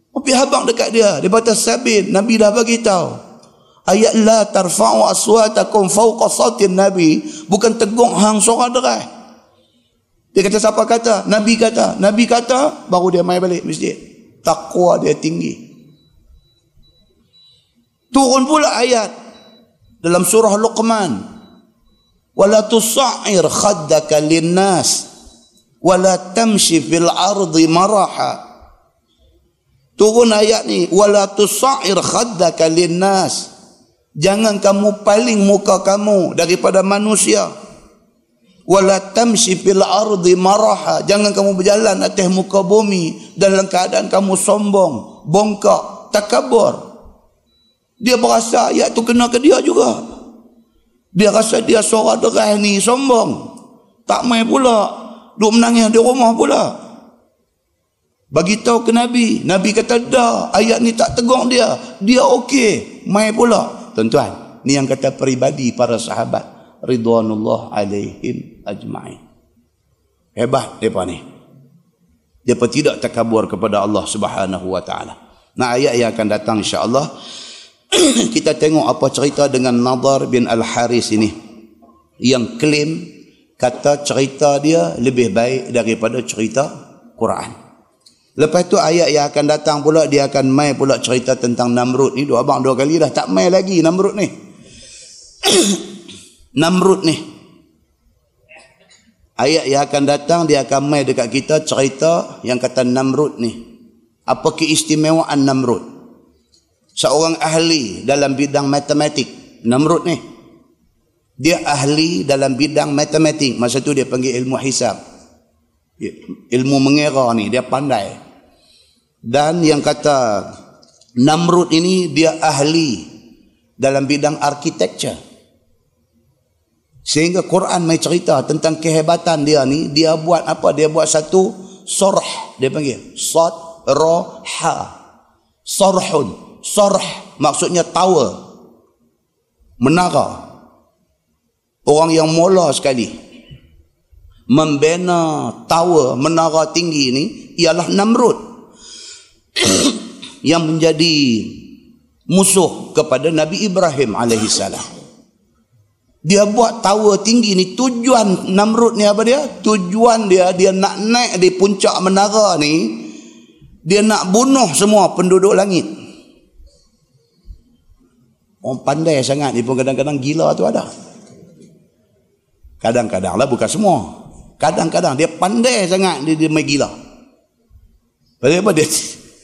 Tapi habang dekat dia, dia kata sabit, Nabi dah bagi tahu. Ayat la tarfa'u aswatakum fawqa sautin Nabi bukan tegur hang suara deras. Dia kata siapa kata? Nabi kata. Nabi kata baru dia mai balik masjid. Takwa dia tinggi. Turun pula ayat dalam surah Luqman. Wala tusa'ir khaddaka linnas wala tamshi fil ardi maraha. Turun ayat ni wala tusa'ir khaddaka linnas. Jangan kamu paling muka kamu daripada manusia. Wala tamshi fil ardi maraha. Jangan kamu berjalan atas muka bumi dalam keadaan kamu sombong, bongkak, takabur. Dia berasa ayat tu kena ke dia juga. Dia rasa dia suara deras ni sombong. Tak main pula. Duk menangis di rumah pula. Bagi tahu ke Nabi. Nabi kata dah ayat ni tak tegur dia. Dia okey. Main pula. Tuan-tuan. Ni yang kata peribadi para sahabat. Ridwanullah alaihim ajma'in. Hebat mereka ni. Mereka tidak takabur kepada Allah subhanahu wa ta'ala. Nah ayat yang akan datang insya Allah. kita tengok apa cerita dengan Nadar bin Al-Haris ini. yang klaim kata cerita dia lebih baik daripada cerita Quran. Lepas tu ayat yang akan datang pula dia akan mai pula cerita tentang Namrud ni. Dua abang dua kali dah tak mai lagi Namrud ni. Namrud ni. Ayat yang akan datang dia akan mai dekat kita cerita yang kata Namrud ni. Apa keistimewaan Namrud? Seorang ahli dalam bidang matematik. Namrud ni. Dia ahli dalam bidang matematik. Masa tu dia panggil ilmu hisab. Ilmu mengira ni dia pandai dan yang kata Namrud ini dia ahli dalam bidang arkitektur sehingga Quran mai cerita tentang kehebatan dia ni dia buat apa? Dia buat satu sorh dia panggil sad ra ha. Sarhun sarh maksudnya tower menara. Orang yang mola sekali. Membina tower menara tinggi ni ialah Namrud. Yang menjadi musuh kepada Nabi Ibrahim alaihissalam. Dia buat tower tinggi ni tujuan Namrud ni apa dia? Tujuan dia dia nak naik di puncak menara ni dia nak bunuh semua penduduk langit. Orang pandai sangat ni pun kadang-kadang gila tu ada. Kadang-kadang lah bukan semua. Kadang-kadang dia pandai sangat dia, dia main gila. Pasal apa dia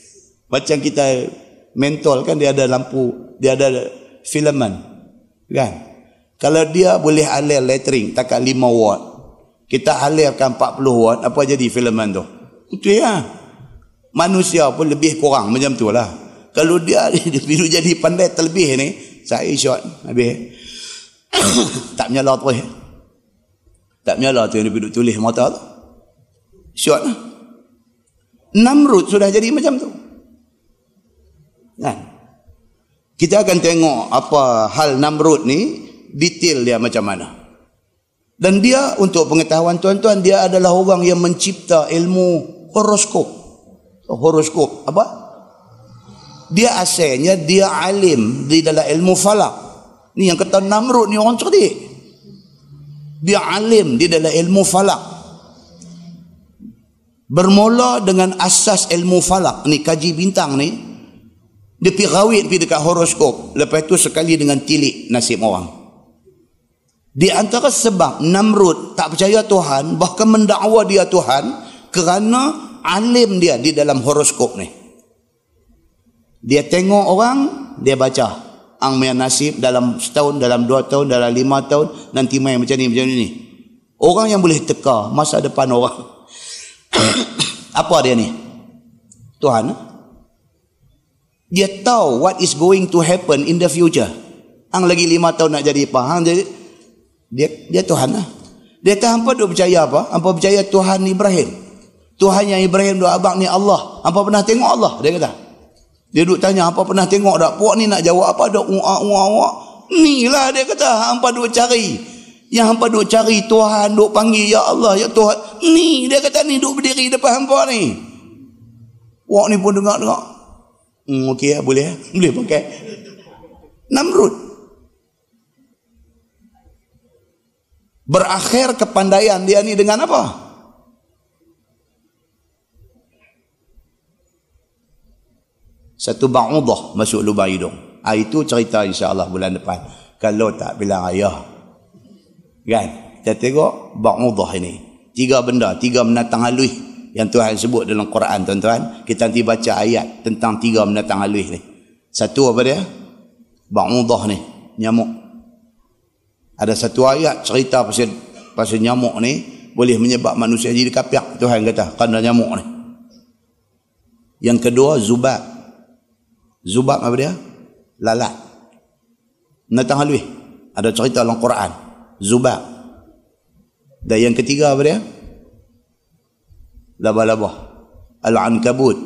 macam kita mentol kan dia ada lampu, dia ada filament. Kan? Kalau dia boleh alir lettering takat 5 watt, kita alirkan 40 watt, apa jadi filament tu? Itu ya. Manusia pun lebih kurang macam tu lah. Kalau dia, dia jadi pandai terlebih ni, saya shot habis. tak menyala terus. Tak menyala tu yang duduk tulis mata tu. Shot lah. Namrud sudah jadi macam tu. Kan? Kita akan tengok apa hal Namrud ni, detail dia macam mana. Dan dia untuk pengetahuan tuan-tuan, dia adalah orang yang mencipta ilmu horoskop. Horoskop apa? Dia asalnya dia alim di dalam ilmu falak. Ni yang kata Namrud ni orang cerdik. Dia alim di dalam ilmu falak. Bermula dengan asas ilmu falak ni kaji bintang ni dia pergi rawit pergi dekat horoskop. Lepas tu sekali dengan tilik nasib orang. Di antara sebab Namrud tak percaya Tuhan, bahkan mendakwa dia Tuhan kerana alim dia di dalam horoskop ni. Dia tengok orang, dia baca. Ang punya nasib dalam setahun, dalam dua tahun, dalam lima tahun, nanti main macam ni, macam ni. Orang yang boleh teka masa depan orang. Apa dia ni? Tuhan. Dia tahu what is going to happen in the future hang lagi lima tahun nak jadi apa hang jadi dia dia Tuhan lah. Dia tahu hampa duk percaya apa? Hampa percaya Tuhan Ibrahim. Tuhan yang Ibrahim doa abang ni Allah. Hampa pernah tengok Allah? Dia kata. Dia duk tanya hampa pernah tengok tak? Puak ni nak jawab apa? Duk uak uak uak ni lah dia kata hampa duk cari. Yang hampa duk cari Tuhan duk panggil ya Allah ya Tuhan. Ni dia kata ni duk berdiri depan hampa ni. Wak ni pun dengar-dengar. Hmm, okey ya, boleh ya? Boleh pakai. Namrud. Berakhir kepandaian dia ni dengan apa? Satu ba'udah masuk lubang hidung. Ha, itu cerita insyaAllah bulan depan. Kalau tak bilang ayah. Kan? Kita tengok ba'udah ini. Tiga benda, tiga menatang halus yang Tuhan sebut dalam Quran tuan-tuan kita nanti baca ayat tentang tiga menatang halus ni satu apa dia ba'udah ni nyamuk ada satu ayat cerita pasal pasal nyamuk ni boleh menyebab manusia jadi kapiak Tuhan kata kerana nyamuk ni. Yang kedua zubab. Zubab apa dia? Lalat. Menatang halus. Ada cerita dalam Quran. Zubab. Dan yang ketiga apa dia? Laba-laba. Al-ankabut.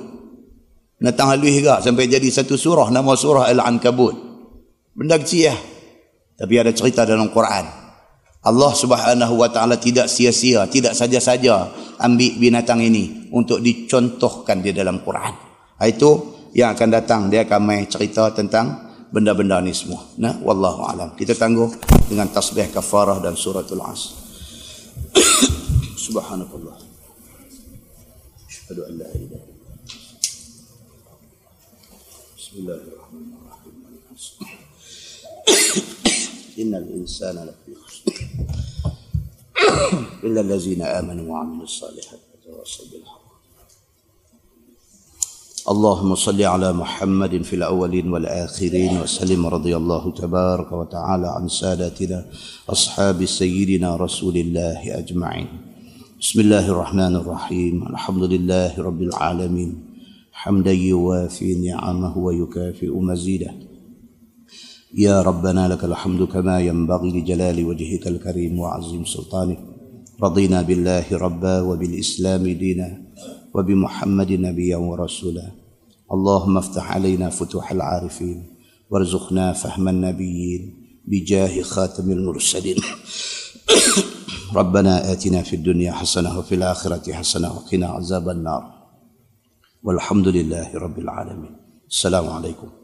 Datang halus juga sampai jadi satu surah. Nama surah al-ankabut. Benda kecil ya tapi ada cerita dalam Quran Allah subhanahu wa ta'ala tidak sia-sia tidak saja-saja ambil binatang ini untuk dicontohkan di dalam Quran itu yang akan datang dia akan main cerita tentang benda-benda ni semua. Nah, wallahu alam. Kita tangguh dengan tasbih kafarah dan suratul as. Subhanallah. Asyhadu an la ilaha Bismillahirrahmanirrahim. Khusr. Illa allazina amanu wa 'amilus salihati wa tawassaw bil haqq. اللهم صل على محمد في الأولين والآخرين وسلم رضي الله تبارك وتعالى عن سادتنا أصحاب سيدنا رسول الله أجمعين بسم الله الرحمن الرحيم الحمد لله رب العالمين حمدا يوافي نعمه ويكافئ مزيده يا ربنا لك الحمد كما ينبغي لجلال وجهك الكريم وعظيم سلطانك. رضينا بالله ربا وبالإسلام دينا وبمحمد نبيا ورسولا. اللهم افتح علينا فتوح العارفين وارزقنا فهم النبيين بجاه خاتم المرسلين. ربنا آتنا في الدنيا حسنة وفي الآخرة حسنة وقنا عذاب النار. والحمد لله رب العالمين. السلام عليكم.